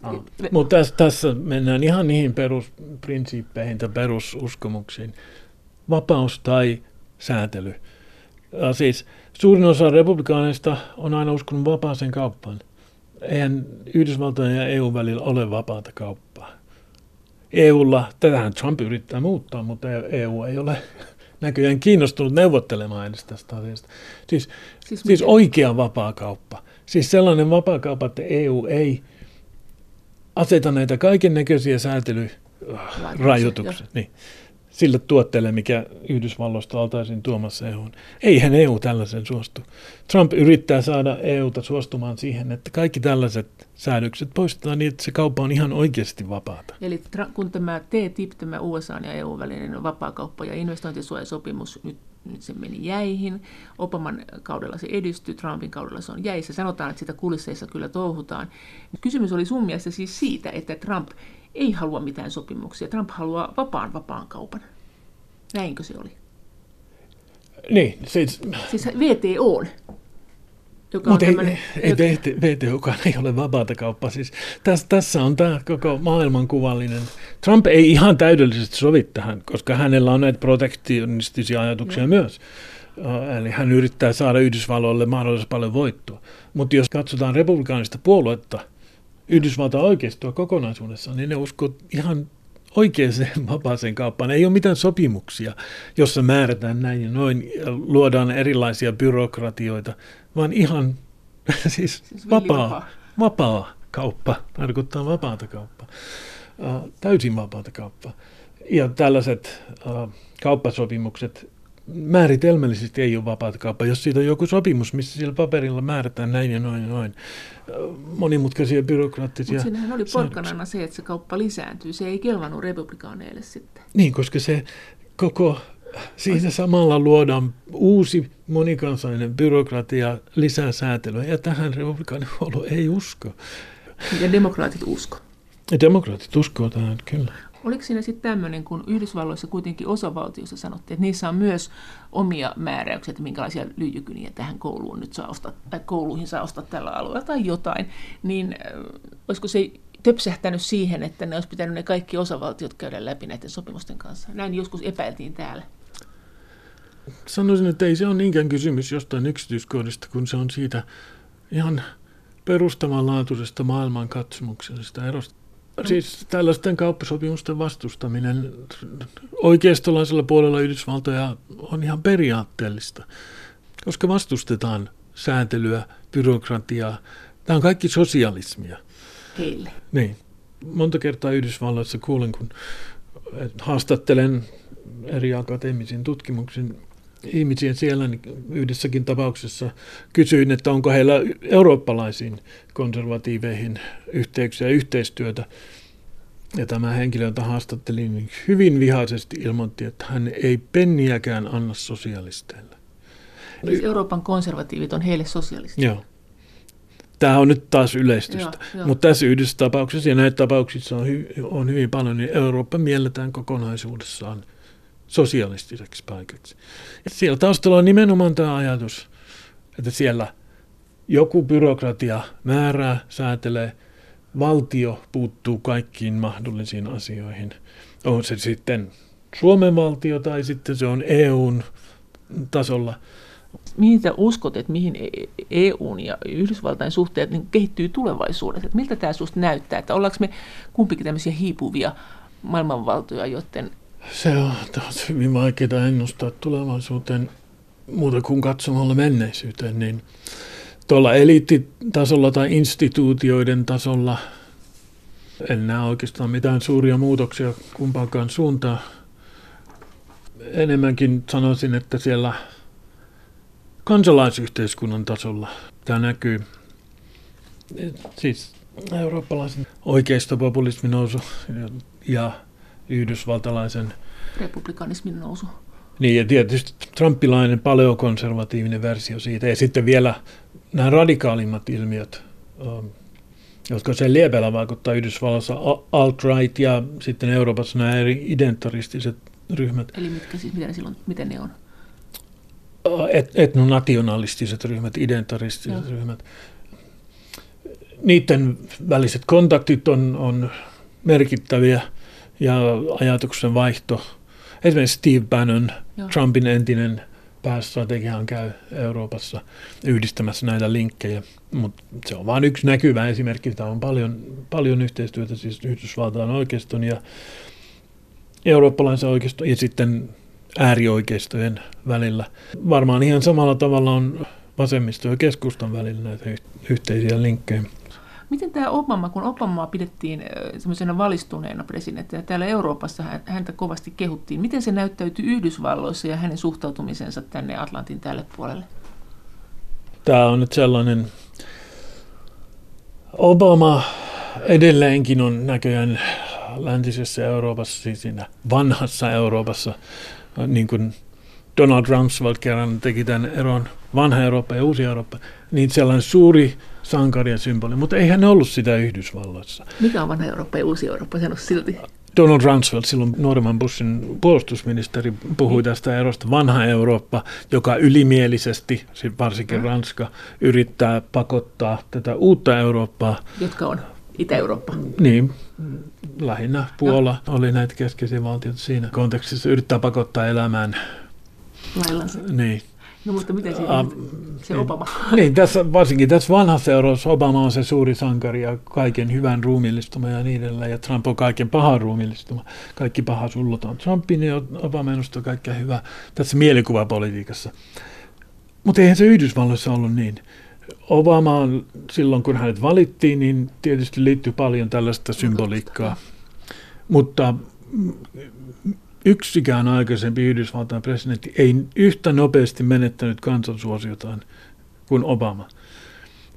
No. Mutta tässä, tässä mennään ihan niihin perusprinsiippeihin tai perususkomuksiin. Vapaus tai säätely. Ja siis suurin osa republikaaneista on aina uskonut vapaaseen kauppaan. Eihän Yhdysvaltojen ja EU välillä ole vapaata kauppaa. EUlla, tätähän Trump yrittää muuttaa, mutta EU ei ole näköjään kiinnostunut neuvottelemaan edes tästä asiasta. Siis, siis, siis oikea vapaakauppa. Siis sellainen vapaakauppa, että EU ei – aseta näitä kaiken näköisiä säätelyrajoituksia niin, sille tuotteelle, mikä Yhdysvalloista oltaisiin tuomassa EUn. Eihän EU tällaisen suostu. Trump yrittää saada EUta suostumaan siihen, että kaikki tällaiset säädökset poistetaan niin, että se kauppa on ihan oikeasti vapaata. Eli kun tämä TTIP, tämä USA ja EU välinen vapaakauppa- ja investointisuojasopimus nyt nyt se meni jäihin. Obaman kaudella se edistyi, Trumpin kaudella se on jäissä. Sanotaan, että sitä kulisseissa kyllä touhutaan. Kysymys oli sun mielestä siis siitä, että Trump ei halua mitään sopimuksia. Trump haluaa vapaan vapaan kaupan. Näinkö se oli? Niin, siis... Siis VTO joka Mutta ei, ei VTOkaan ei ole vapaata kauppaa. Siis tässä, tässä on tämä koko maailmankuvallinen. Trump ei ihan täydellisesti sovi tähän, koska hänellä on näitä protektionistisia ajatuksia no. myös. Eli hän yrittää saada Yhdysvalloille mahdollisimman paljon voittoa. Mutta jos katsotaan republikaanista puoluetta, Yhdysvaltain oikeistoa kokonaisuudessaan, niin ne uskoo ihan oikeaan vapaaseen kauppaan. Ei ole mitään sopimuksia, jossa määrätään näin ja noin, ja luodaan erilaisia byrokratioita, vaan ihan siis, siis vapaa, vapaa kauppa, tarkoittaa vapaata kauppaa, uh, täysin vapaata kauppaa. Ja tällaiset uh, kauppasopimukset määritelmällisesti ei ole vapaata kauppaa. Jos siitä on joku sopimus, missä sillä paperilla määrätään näin ja noin ja noin, monimutkaisia byrokraattisia Mutta siinähän oli porkkanana se, että se kauppa lisääntyy. Se ei kelvannut republikaaneille sitten. Niin, koska se koko Siinä samalla luodaan uusi monikansallinen byrokratia, lisää säätelyä, ja tähän republikaanipuolue ei usko. Ja demokraatit usko. Ja demokraatit uskoo tähän, kyllä. Oliko siinä sitten tämmöinen, kun Yhdysvalloissa kuitenkin osavaltiossa sanottiin, että niissä on myös omia määräyksiä, että minkälaisia lyijykyniä tähän kouluun nyt saa ostaa, tai kouluihin saa ostaa tällä alueella tai jotain, niin olisiko se töpsähtänyt siihen, että ne olisi pitänyt ne kaikki osavaltiot käydä läpi näiden sopimusten kanssa? Näin joskus epäiltiin täällä. Sanoisin, että ei se ole niinkään kysymys jostain yksityiskohdista, kun se on siitä ihan perustavanlaatuisesta maailmankatsomuksesta erosta. Siis tällaisten kauppasopimusten vastustaminen oikeistolaisella puolella Yhdysvaltoja on ihan periaatteellista, koska vastustetaan sääntelyä, byrokratiaa. Tämä on kaikki sosialismia. Heille. Niin. Monta kertaa Yhdysvalloissa kuulen, kun haastattelen eri akateemisiin tutkimuksin ihmisiä siellä niin yhdessäkin tapauksessa kysyin, että onko heillä eurooppalaisiin konservatiiveihin yhteyksiä ja yhteistyötä. Ja tämä henkilö, jota haastattelin, niin hyvin vihaisesti ilmoitti, että hän ei penniäkään anna sosialisteille. Siis Euroopan konservatiivit on heille sosialisteja? Joo. Tämä on nyt taas yleistystä. Mutta tässä yhdessä tapauksessa ja näitä tapauksissa on, hy- on hyvin paljon, niin Eurooppa mielletään kokonaisuudessaan sosialistiseksi paikaksi. Ja siellä taustalla on nimenomaan tämä ajatus, että siellä joku byrokratia määrää, säätelee, valtio puuttuu kaikkiin mahdollisiin asioihin. On se sitten Suomen valtio tai sitten se on EUn tasolla – mihin sä uskot, että mihin EUn e ja Yhdysvaltain suhteet niin kehittyy tulevaisuudessa? Että miltä tämä susta näyttää? Että ollaanko me kumpikin tämmöisiä hiipuvia maailmanvaltoja, joten... Se on taas hyvin vaikeaa ennustaa tulevaisuuteen muuta kuin katsomalla menneisyyteen, niin tuolla eliittitasolla tai instituutioiden tasolla en näe oikeastaan mitään suuria muutoksia kumpaankaan suuntaan. Enemmänkin sanoisin, että siellä kansalaisyhteiskunnan tasolla tämä näkyy. Siis eurooppalaisen oikeistopopulismin nousu ja yhdysvaltalaisen republikanismin nousu. Niin, ja tietysti trumpilainen paleokonservatiivinen versio siitä. Ja sitten vielä nämä radikaalimmat ilmiöt, um, jotka sen liepeillä vaikuttaa Yhdysvalloissa, alt-right ja sitten Euroopassa nämä eri identaristiset ryhmät. Eli mitkä siis, miten, silloin, miten ne on? et, etnonationalistiset ryhmät, identaristiset Joo. ryhmät, niiden väliset kontaktit on, on merkittäviä ja ajatuksen vaihto. Esimerkiksi Steve Bannon, Joo. Trumpin entinen päästrategiaan käy Euroopassa yhdistämässä näitä linkkejä, mutta se on vain yksi näkyvä esimerkki. Tämä on paljon, paljon yhteistyötä siis Yhdysvaltain oikeiston ja eurooppalaisen oikeiston ja sitten äärioikeistojen välillä. Varmaan ihan samalla tavalla on vasemmisto ja keskustan välillä näitä yhteisiä linkkejä. Miten tämä Obama, kun Obamaa pidettiin semmoisena valistuneena presidenttinä, täällä Euroopassa häntä kovasti kehuttiin, miten se näyttäytyy Yhdysvalloissa ja hänen suhtautumisensa tänne Atlantin tälle puolelle? Tämä on nyt sellainen, Obama edelleenkin on näköjään läntisessä Euroopassa, siis siinä vanhassa Euroopassa, niin kuin Donald Rumsfeld kerran teki tämän eron vanha Eurooppa ja uusi Eurooppa, niin sellainen suuri sankari ja symboli, mutta eihän ne ollut sitä Yhdysvalloissa. Mikä on vanha Eurooppa ja uusi Eurooppa, sano silti? Donald Rumsfeld, silloin nuoremman Bushin puolustusministeri, puhui tästä erosta. Vanha Eurooppa, joka ylimielisesti, varsinkin Ranska, yrittää pakottaa tätä uutta Eurooppaa. Jotka on Itä-Eurooppa. Niin, lähinnä Puola no. oli näitä keskeisiä valtioita siinä kontekstissa, yrittää pakottaa elämään. Laillansa. Niin. No mutta miten se, uh, se niin, Obama? Niin, tässä, varsinkin tässä vanhassa Euroopassa Obama on se suuri sankari ja kaiken hyvän ruumillistuma ja niin edelleen, ja Trump on kaiken pahan ruumillistuma. Kaikki paha sullotaan Trumpin ja Obama ennustaa kaikkea hyvää tässä mielikuvapolitiikassa. Mutta eihän se Yhdysvalloissa ollut niin. Obamaan silloin, kun hänet valittiin, niin tietysti liittyy paljon tällaista symboliikkaa. Mutta yksikään aikaisempi Yhdysvaltain presidentti ei yhtä nopeasti menettänyt kansansuosiotaan kuin Obama.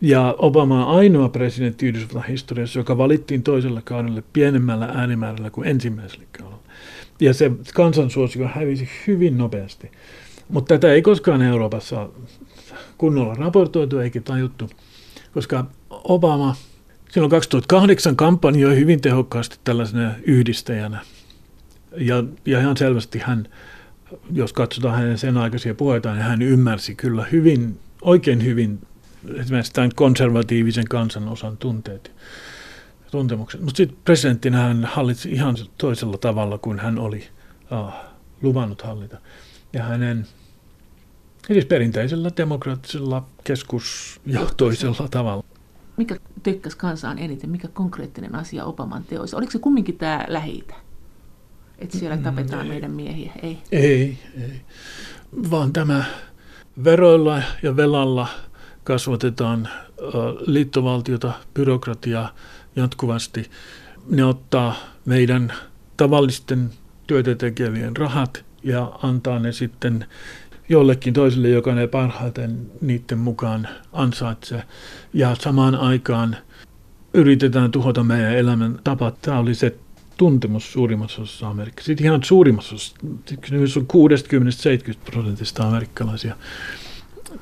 Ja Obama on ainoa presidentti Yhdysvaltain historiassa, joka valittiin toisella kaudella pienemmällä äänimäärällä kuin ensimmäisellä kaudella. Ja se kansansuosio hävisi hyvin nopeasti. Mutta tätä ei koskaan Euroopassa kunnolla raportoitu eikä tajuttu, koska Obama silloin 2008 kampanjoi hyvin tehokkaasti tällaisena yhdistäjänä. Ja, ja ihan selvästi hän, jos katsotaan hänen sen aikaisia puheitaan, niin hän ymmärsi kyllä hyvin, oikein hyvin esimerkiksi tämän konservatiivisen kansanosan tunteet tuntemukset. Mutta sitten presidenttinä hän hallitsi ihan toisella tavalla kuin hän oli uh, luvannut hallita. Ja hänen Eli perinteisellä demokraattisella keskusjohtoisella tavalla. Mikä tykkäsi kansaan eniten? Mikä konkreettinen asia Obaman teoissa? Oliko se kumminkin tämä lähi Että siellä mm, tapetaan ei. meidän miehiä? Ei. ei, ei. Vaan tämä veroilla ja velalla kasvatetaan liittovaltiota, byrokratiaa jatkuvasti. Ne ottaa meidän tavallisten työtä tekevien rahat ja antaa ne sitten jollekin toiselle, joka ne parhaiten niiden mukaan ansaitsee. Ja samaan aikaan yritetään tuhota meidän elämän tapa. Tämä oli se tuntemus suurimmassa osassa Amerikkaa. Sitten ihan suurimmassa osassa, kysymys on 60-70 prosentista amerikkalaisia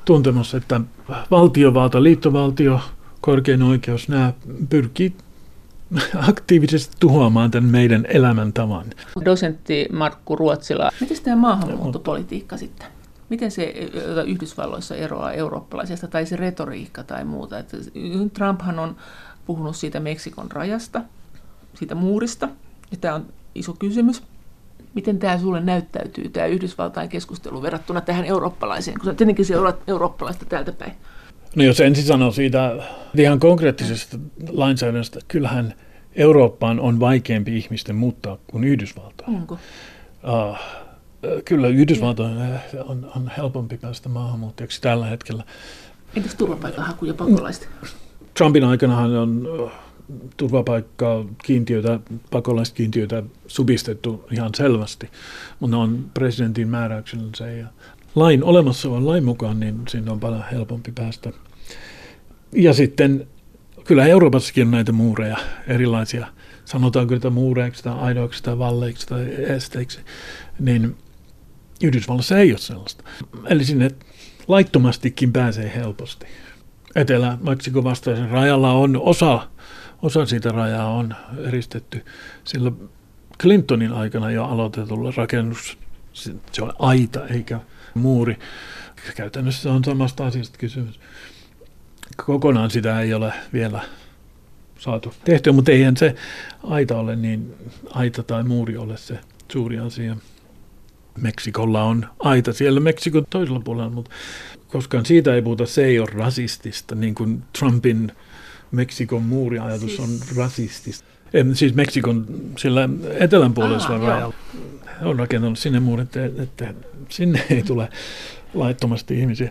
tuntemus, että valtiovalta, liittovaltio, korkein oikeus, nämä pyrkii aktiivisesti tuhoamaan tämän meidän elämäntavan. Dosentti Markku Ruotsila, miten tämä maahanmuuttopolitiikka sitten? Miten se Yhdysvalloissa eroaa eurooppalaisesta, tai se retoriikka tai muuta? Että Trumphan on puhunut siitä Meksikon rajasta, siitä muurista, ja tämä on iso kysymys. Miten tämä sulle näyttäytyy, tämä Yhdysvaltain keskustelu verrattuna tähän eurooppalaiseen, kun tietenkin se on eurooppalaista täältä päin? No jos ensin sanoo siitä ihan konkreettisesta lainsäädännöstä, kyllähän Eurooppaan on vaikeampi ihmisten muuttaa kuin Yhdysvaltaan. Onko? Uh, kyllä Yhdysvaltain on, on helpompi päästä maahanmuuttajaksi tällä hetkellä. Entäs turvapaikanhaku ja pakolaiset? Trumpin aikanahan on turvapaikkaa, kiintiöitä, pakolaiskiintiöitä subistettu ihan selvästi, mutta ne on presidentin määräyksellä se ja lain olemassa olevan lain mukaan, niin siinä on paljon helpompi päästä. Ja sitten kyllä Euroopassakin on näitä muureja, erilaisia, sanotaanko niitä muureiksi tai aidoiksi tai valleiksi tai esteiksi, niin Yhdysvallassa ei ole sellaista. Eli sinne laittomastikin pääsee helposti. Etelä-Meksikon vastaisen rajalla on osa, osa siitä rajaa on eristetty. Sillä Clintonin aikana jo aloitetulla rakennus, se on aita eikä muuri. Käytännössä on samasta asiasta kysymys. Kokonaan sitä ei ole vielä saatu tehtyä, mutta eihän se aita ole niin, aita tai muuri ole se suuri asia. Meksikolla on aita siellä Meksikon toisella puolella, mutta koskaan siitä ei puhuta, se ei ole rasistista, niin kuin Trumpin Meksikon muuriajatus on rasistista. En, siis Meksikon sillä etelän puolella rajalla on rakentanut sinne muurin, että, että sinne ei tule laittomasti ihmisiä.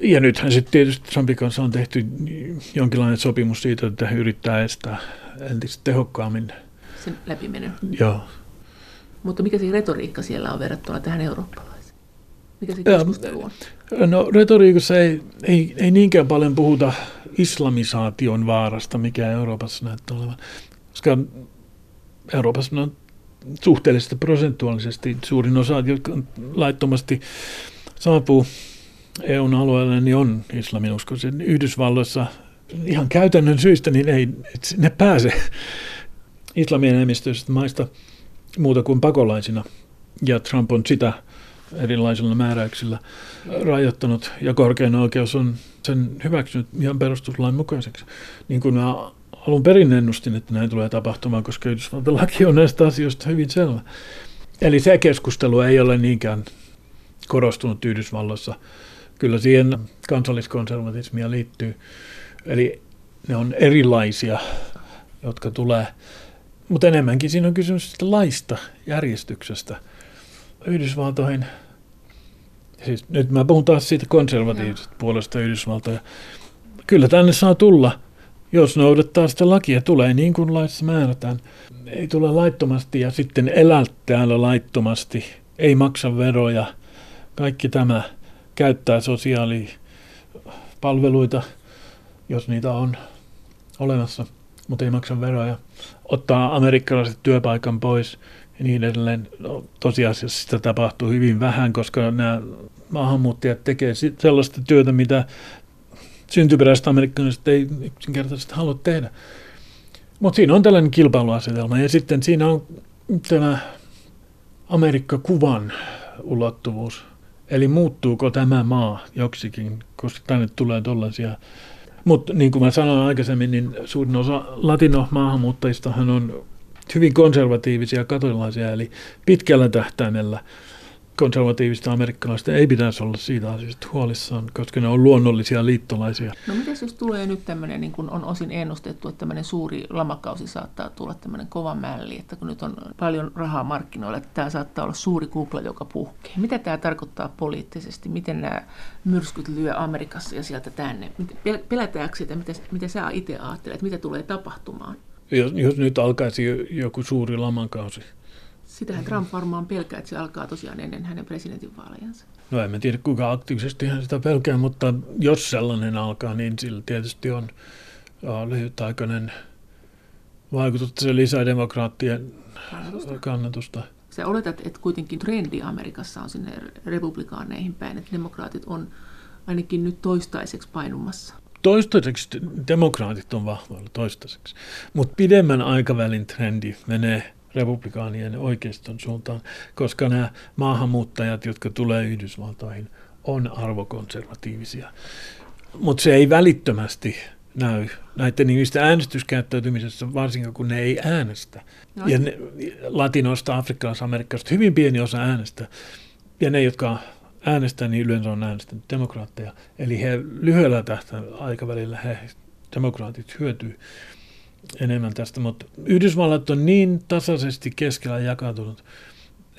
Ja nythän sitten tietysti Trumpin kanssa on tehty jonkinlainen sopimus siitä, että he yrittää estää entistä tehokkaammin. Sen läpimenyn. Joo. Mutta mikä se retoriikka siellä on verrattuna tähän eurooppalaiseen? Mikä se keskustelu on? No retoriikassa ei, ei, ei niinkään paljon puhuta islamisaation vaarasta, mikä Euroopassa näyttää olevan. Koska Euroopassa on suhteellisesti prosentuaalisesti suurin osa, jotka laittomasti saapuu EUn alueelle, niin on islaminuskoisia. Yhdysvalloissa ihan käytännön syistä niin ei ne pääse islamienemmistöisistä maista muuta kuin pakolaisina. Ja Trump on sitä erilaisilla määräyksillä rajoittanut ja korkein oikeus on sen hyväksynyt ihan perustuslain mukaiseksi. Niin kuin mä alun perin ennustin, että näin tulee tapahtumaan, koska Yhdysvaltain laki on näistä asioista hyvin selvä. Eli se keskustelu ei ole niinkään korostunut Yhdysvalloissa. Kyllä siihen kansalliskonservatismia liittyy. Eli ne on erilaisia, jotka tulee. Mutta enemmänkin siinä on kysymys laista, järjestyksestä. Yhdysvaltoihin, siis nyt mä puhun taas siitä konservatiivisesta puolesta Yhdysvaltoja. Kyllä tänne saa tulla jos noudattaa sitä lakia, tulee niin kuin laissa määrätään. Ei tule laittomasti ja sitten elää täällä laittomasti, ei maksa veroja. Kaikki tämä käyttää sosiaalipalveluita, jos niitä on olemassa, mutta ei maksa veroja. Ottaa amerikkalaiset työpaikan pois niin edelleen. No, tosiasiassa sitä tapahtuu hyvin vähän, koska nämä maahanmuuttajat tekevät sellaista työtä, mitä syntyperäiset amerikkalaiset ei yksinkertaisesti halua tehdä. Mutta siinä on tällainen kilpailuasetelma ja sitten siinä on tämä Amerikka-kuvan ulottuvuus. Eli muuttuuko tämä maa joksikin, koska tänne tulee tuollaisia. Mutta niin kuin mä sanoin aikaisemmin, niin suurin osa latino-maahanmuuttajistahan on hyvin konservatiivisia katolilaisia, eli pitkällä tähtäimellä konservatiivista amerikkalaista ei pitäisi olla siitä asiasta huolissaan, koska ne on luonnollisia liittolaisia. No miten jos tulee nyt tämmöinen, niin kuin on osin ennustettu, että tämmöinen suuri lamakausi saattaa tulla tämmöinen kova mälli, että kun nyt on paljon rahaa markkinoilla, että tämä saattaa olla suuri kupla, joka puhkee. Mitä tämä tarkoittaa poliittisesti? Miten nämä myrskyt lyö Amerikassa ja sieltä tänne? Pelätäänkö sitä? Mitä, mitä sä itse ajattelet? Mitä tulee tapahtumaan? Jos, jos nyt alkaisi joku suuri lamakausi, Sitähän Trump varmaan pelkää, että se alkaa tosiaan ennen hänen presidentinvaalejansa. No en tiedä, kuinka aktiivisesti hän sitä pelkää, mutta jos sellainen alkaa, niin sillä tietysti on lyhytaikainen vaikutus, että se lisää demokraattien kannatusta. kannatusta. Sä oletat, että kuitenkin trendi Amerikassa on sinne republikaaneihin päin, että demokraatit on ainakin nyt toistaiseksi painumassa. Toistaiseksi demokraatit on vahvoilla toistaiseksi, mutta pidemmän aikavälin trendi menee republikaanien oikeiston suuntaan, koska nämä maahanmuuttajat, jotka tulee Yhdysvaltoihin, on arvokonservatiivisia. Mutta se ei välittömästi näy näiden ihmisten äänestyskäyttäytymisessä, varsinkin kun ne ei äänestä. No. Ja ne, latinosta, afrikkalaisesta, amerikkalaisesta hyvin pieni osa äänestä. Ja ne, jotka äänestää, niin yleensä on äänestänyt demokraatteja. Eli he lyhyellä tähtä aikavälillä he, demokraatit hyötyy enemmän tästä, mutta Yhdysvallat on niin tasaisesti keskellä jakautunut,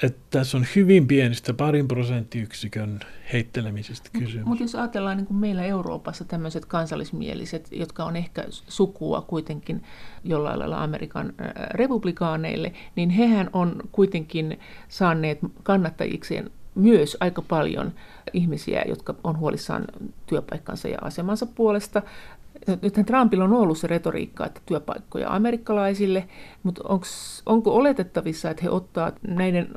että tässä on hyvin pienistä parin prosenttiyksikön heittelemisestä kysymys. Mutta mut jos ajatellaan niin kuin meillä Euroopassa tämmöiset kansallismieliset, jotka on ehkä sukua kuitenkin jollain lailla Amerikan republikaaneille, niin hehän on kuitenkin saaneet kannattajikseen myös aika paljon ihmisiä, jotka on huolissaan työpaikkansa ja asemansa puolesta. Nythän Trumpilla on ollut se retoriikka, että työpaikkoja amerikkalaisille, mutta onks, onko oletettavissa, että he ottaa näiden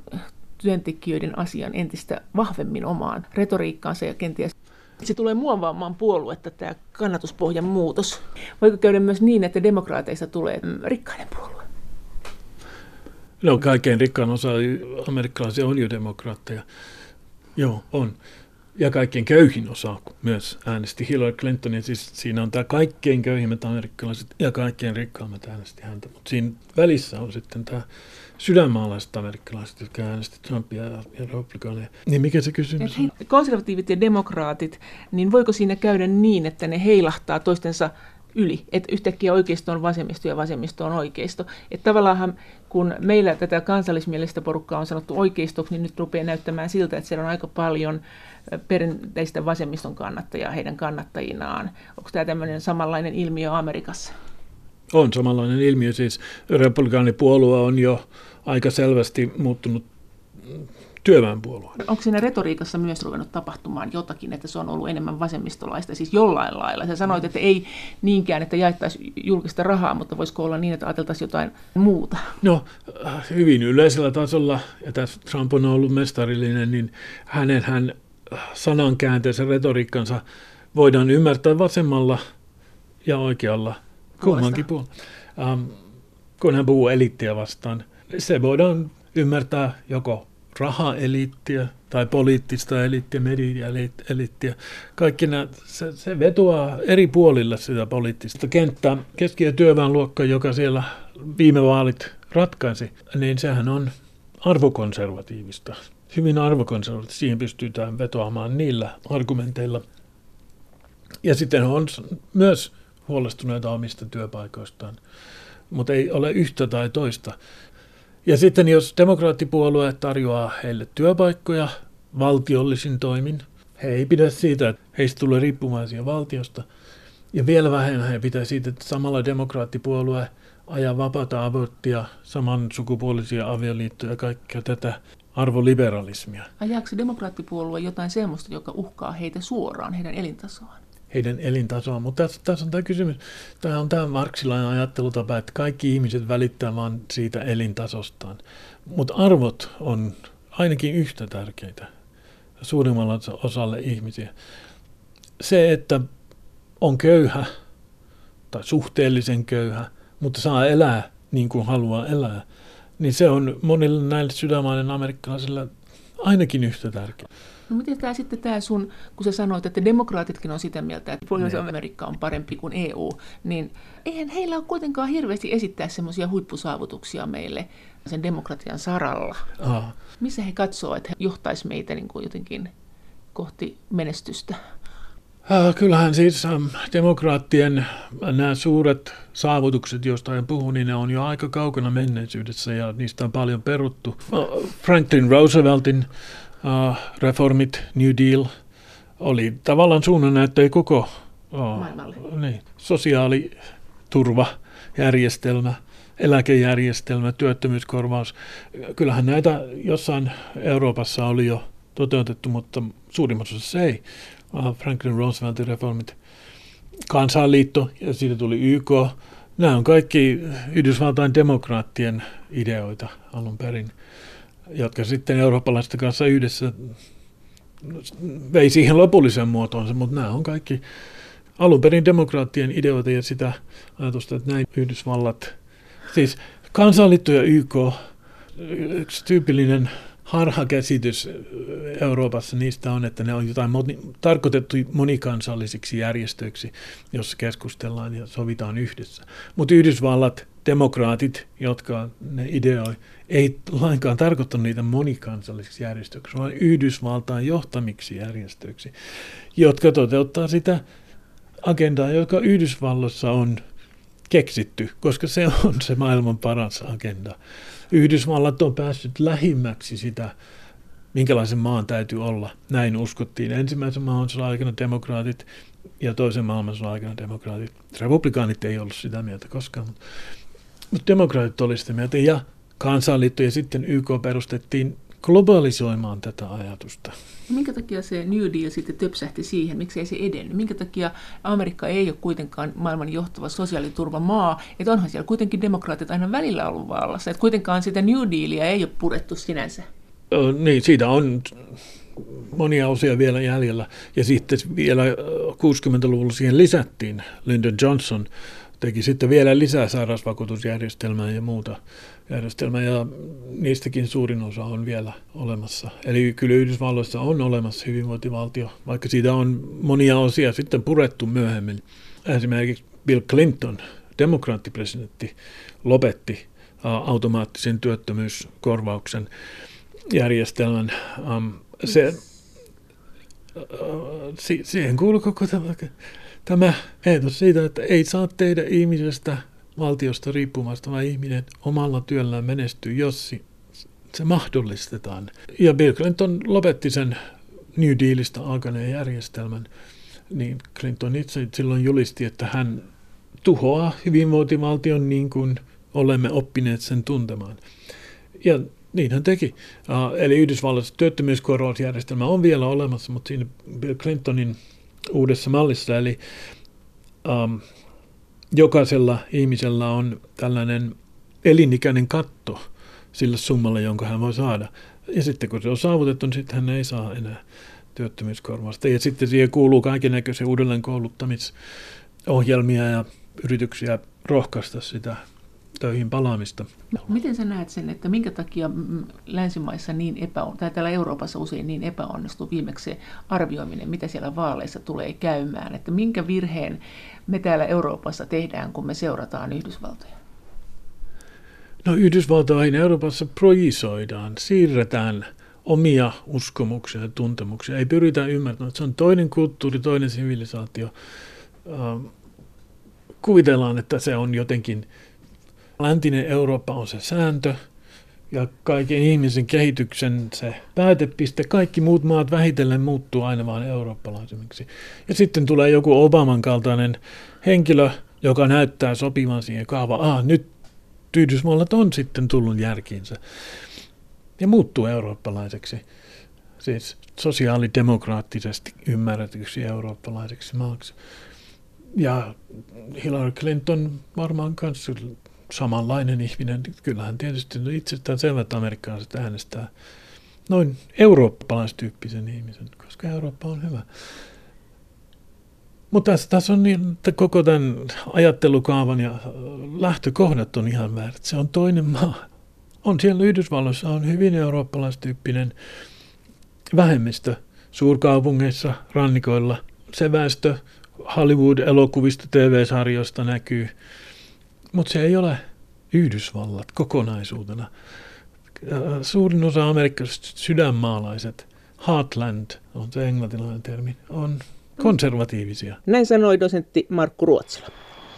työntekijöiden asian entistä vahvemmin omaan retoriikkaansa ja kenties se tulee muovaamaan puoluetta, tämä kannatuspohjan muutos. Voiko käydä myös niin, että demokraateista tulee rikkaiden puolue? No kaikkein rikkaan osa amerikkalaisia on jo demokraatteja. Joo, on ja kaikkein köyhin osa myös äänesti Hillary Clintonia. Siis siinä on tämä kaikkein köyhimmät amerikkalaiset ja kaikkein rikkaammat äänesti häntä. Mutta siinä välissä on sitten tämä sydänmaalaiset amerikkalaiset, jotka äänesti Trumpia ja, ja republikaaneja. Niin mikä se kysymys on? Konservatiivit ja demokraatit, niin voiko siinä käydä niin, että ne heilahtaa toistensa yli, että yhtäkkiä oikeisto on vasemmisto ja vasemmisto on oikeisto. Että tavallaan kun meillä tätä kansallismielistä porukkaa on sanottu oikeistoksi, niin nyt rupeaa näyttämään siltä, että siellä on aika paljon perinteistä vasemmiston kannattajaa heidän kannattajinaan. Onko tämä tämmöinen samanlainen ilmiö Amerikassa? On samanlainen ilmiö. Siis republikaanipuolue on jo aika selvästi muuttunut työväenpuolue. Onko siinä retoriikassa myös ruvennut tapahtumaan jotakin, että se on ollut enemmän vasemmistolaista, siis jollain lailla? Sä sanoit, että ei niinkään, että jaettaisiin julkista rahaa, mutta voisiko olla niin, että ajateltaisiin jotain muuta? No, hyvin yleisellä tasolla, ja tässä Trump on ollut mestarillinen, niin hänen hän sanankäänteensä retoriikkansa voidaan ymmärtää vasemmalla ja oikealla, kummankin puolella. Um, kun hän puhuu elittiä vastaan, se voidaan ymmärtää joko rahaeliittiä tai poliittista eliittiä, media-eliittiä. Kaikki nämä, se, se vetoaa eri puolilla sitä poliittista kenttää. Keski- ja työväenluokka, joka siellä viime vaalit ratkaisi, niin sehän on arvokonservatiivista hyvin arvokonservatiivista. Siihen pystytään vetoamaan niillä argumenteilla. Ja sitten on myös huolestuneita omista työpaikoistaan, mutta ei ole yhtä tai toista. Ja sitten jos demokraattipuolue tarjoaa heille työpaikkoja valtiollisin toimin, he ei pidä siitä, että heistä tulee riippumaisia valtiosta. Ja vielä vähemmän he pitää siitä, että samalla demokraattipuolue ajaa vapaata aborttia, samansukupuolisia avioliittoja ja kaikkea tätä arvoliberalismia. Ajaako demokraattipuolue jotain sellaista, joka uhkaa heitä suoraan, heidän elintasoaan? Heidän elintasoaan, mutta tässä, tässä on tämä kysymys, tämä on tämä marksilainen ajattelutapa, että kaikki ihmiset välittää vain siitä elintasostaan. Mutta arvot on ainakin yhtä tärkeitä suurimmalla osalle ihmisiä. Se, että on köyhä tai suhteellisen köyhä, mutta saa elää niin kuin haluaa elää, niin se on monille näille sydämaiden amerikkalaisille ainakin yhtä tärkeä. No miten tämä sitten tämä sun, kun sä sanoit, että demokraatitkin on sitä mieltä, että Pohjois-Amerikka on parempi kuin EU, niin eihän heillä ole kuitenkaan hirveästi esittää semmoisia huippusaavutuksia meille sen demokratian saralla. Aha. Missä he katsoo, että he johtaisi meitä niin kuin jotenkin kohti menestystä? Äh, kyllähän siis ähm, demokraattien nämä suuret saavutukset, joista en puhu, niin ne on jo aika kaukana menneisyydessä ja niistä on paljon peruttu. Äh, Franklin Rooseveltin reformit, New Deal, oli tavallaan suunnannäyttäjä koko oh, niin, sosiaaliturvajärjestelmä eläkejärjestelmä, työttömyyskorvaus. Kyllähän näitä jossain Euroopassa oli jo toteutettu, mutta suurimmassa osassa ei. Franklin Rooseveltin reformit, kansanliitto ja siitä tuli YK. Nämä on kaikki Yhdysvaltain demokraattien ideoita alun perin, jotka sitten eurooppalaisten kanssa yhdessä vei siihen lopulliseen muotoonsa, mutta nämä on kaikki alun perin demokraattien ideoita ja sitä ajatusta, että näin Yhdysvallat, siis kansanliitto ja YK, yksi tyypillinen harhakäsitys Euroopassa niistä on, että ne on jotain moni, tarkoitettu monikansallisiksi järjestöiksi, jossa keskustellaan ja sovitaan yhdessä. Mutta Yhdysvallat, demokraatit, jotka ne ideoi, ei lainkaan tarkoittanut niitä monikansallisiksi järjestöiksi, vaan Yhdysvaltain johtamiksi järjestöiksi, jotka toteuttaa sitä agendaa, joka Yhdysvalloissa on keksitty, koska se on se maailman paras agenda. Yhdysvallat on päässyt lähimmäksi sitä, minkälaisen maan täytyy olla. Näin uskottiin. Ensimmäisen maailmansodan aikana demokraatit ja toisen maailmansodan aikana demokraatit. Republikaanit ei ollut sitä mieltä koskaan, mutta, mutta demokraatit olivat sitä mieltä. Ja kansanliitto ja sitten YK perustettiin globalisoimaan tätä ajatusta. Minkä takia se New Deal sitten töpsähti siihen? Miksi ei se edennyt? Minkä takia Amerikka ei ole kuitenkaan maailman johtava sosiaaliturvamaa? Että onhan siellä kuitenkin demokraatit aina välillä ollut vallassa. Että kuitenkaan sitä New Dealia ei ole purettu sinänsä. Ö, niin, siitä on monia osia vielä jäljellä. Ja sitten vielä 60-luvulla siihen lisättiin Lyndon Johnson teki sitten vielä lisää sairausvakuutusjärjestelmää ja muuta järjestelmää, ja niistäkin suurin osa on vielä olemassa. Eli kyllä Yhdysvalloissa on olemassa hyvinvointivaltio, vaikka siitä on monia osia sitten purettu myöhemmin. Esimerkiksi Bill Clinton, demokraattipresidentti, lopetti automaattisen työttömyyskorvauksen järjestelmän. Se, siihen kuuluu koko tämä tämä eetos siitä, että ei saa tehdä ihmisestä valtiosta riippumasta, vaan ihminen omalla työllään menestyy, jos se mahdollistetaan. Ja Bill Clinton lopetti sen New Dealista alkaneen järjestelmän, niin Clinton itse silloin julisti, että hän tuhoaa hyvinvointivaltion niin kuin olemme oppineet sen tuntemaan. Ja niin hän teki. Eli Yhdysvalloissa työttömyyskorvausjärjestelmä on vielä olemassa, mutta siinä Bill Clintonin uudessa mallissa, eli um, jokaisella ihmisellä on tällainen elinikäinen katto sille summalle, jonka hän voi saada. Ja sitten kun se on saavutettu, niin sitten hän ei saa enää työttömyyskorvausta. Ja sitten siihen kuuluu kaikenlaisia uudelleen kouluttamisohjelmia ja yrityksiä rohkaista sitä töihin palaamista. No, miten sä näet sen, että minkä takia länsimaissa niin epäon, tai täällä Euroopassa usein niin epäonnistuu viimeksi se arvioiminen, mitä siellä vaaleissa tulee käymään, että minkä virheen me täällä Euroopassa tehdään, kun me seurataan Yhdysvaltoja? No Yhdysvaltoihin Euroopassa projisoidaan, siirretään omia uskomuksia ja tuntemuksia. Ei pyritä ymmärtämään, että se on toinen kulttuuri, toinen sivilisaatio. Kuvitellaan, että se on jotenkin Läntinen Eurooppa on se sääntö ja kaiken ihmisen kehityksen se päätepiste. Kaikki muut maat vähitellen muuttuu aina vain eurooppalaisemmiksi. Ja sitten tulee joku Obaman kaltainen henkilö, joka näyttää sopivan siihen kaavaan. Ah, nyt Yhdysvallat on sitten tullut järkiinsä ja muuttuu eurooppalaiseksi. Siis sosiaalidemokraattisesti ymmärretyksi eurooppalaiseksi maaksi. Ja Hillary Clinton varmaan kanssa samanlainen ihminen. Kyllähän tietysti no itsestään selvä, että amerikkalaiset äänestää noin eurooppalaistyyppisen ihmisen, koska Eurooppa on hyvä. Mutta tässä, tässä on niin, että koko tämän ajattelukaavan ja lähtökohdat on ihan väärät. Se on toinen maa. On siellä Yhdysvalloissa on hyvin eurooppalaistyyppinen vähemmistö suurkaupungeissa, rannikoilla. Se väestö Hollywood-elokuvista, TV-sarjoista näkyy – mutta se ei ole Yhdysvallat kokonaisuutena. Suurin osa amerikkalaiset sydänmaalaiset, heartland on se englantilainen termi, on konservatiivisia. Näin sanoi dosentti Markku Ruotsila.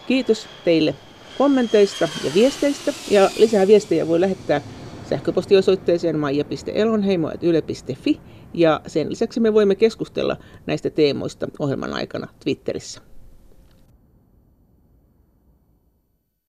Kiitos teille kommenteista ja viesteistä. Ja lisää viestejä voi lähettää sähköpostiosoitteeseen maija.elonheimo.yle.fi. Ja sen lisäksi me voimme keskustella näistä teemoista ohjelman aikana Twitterissä.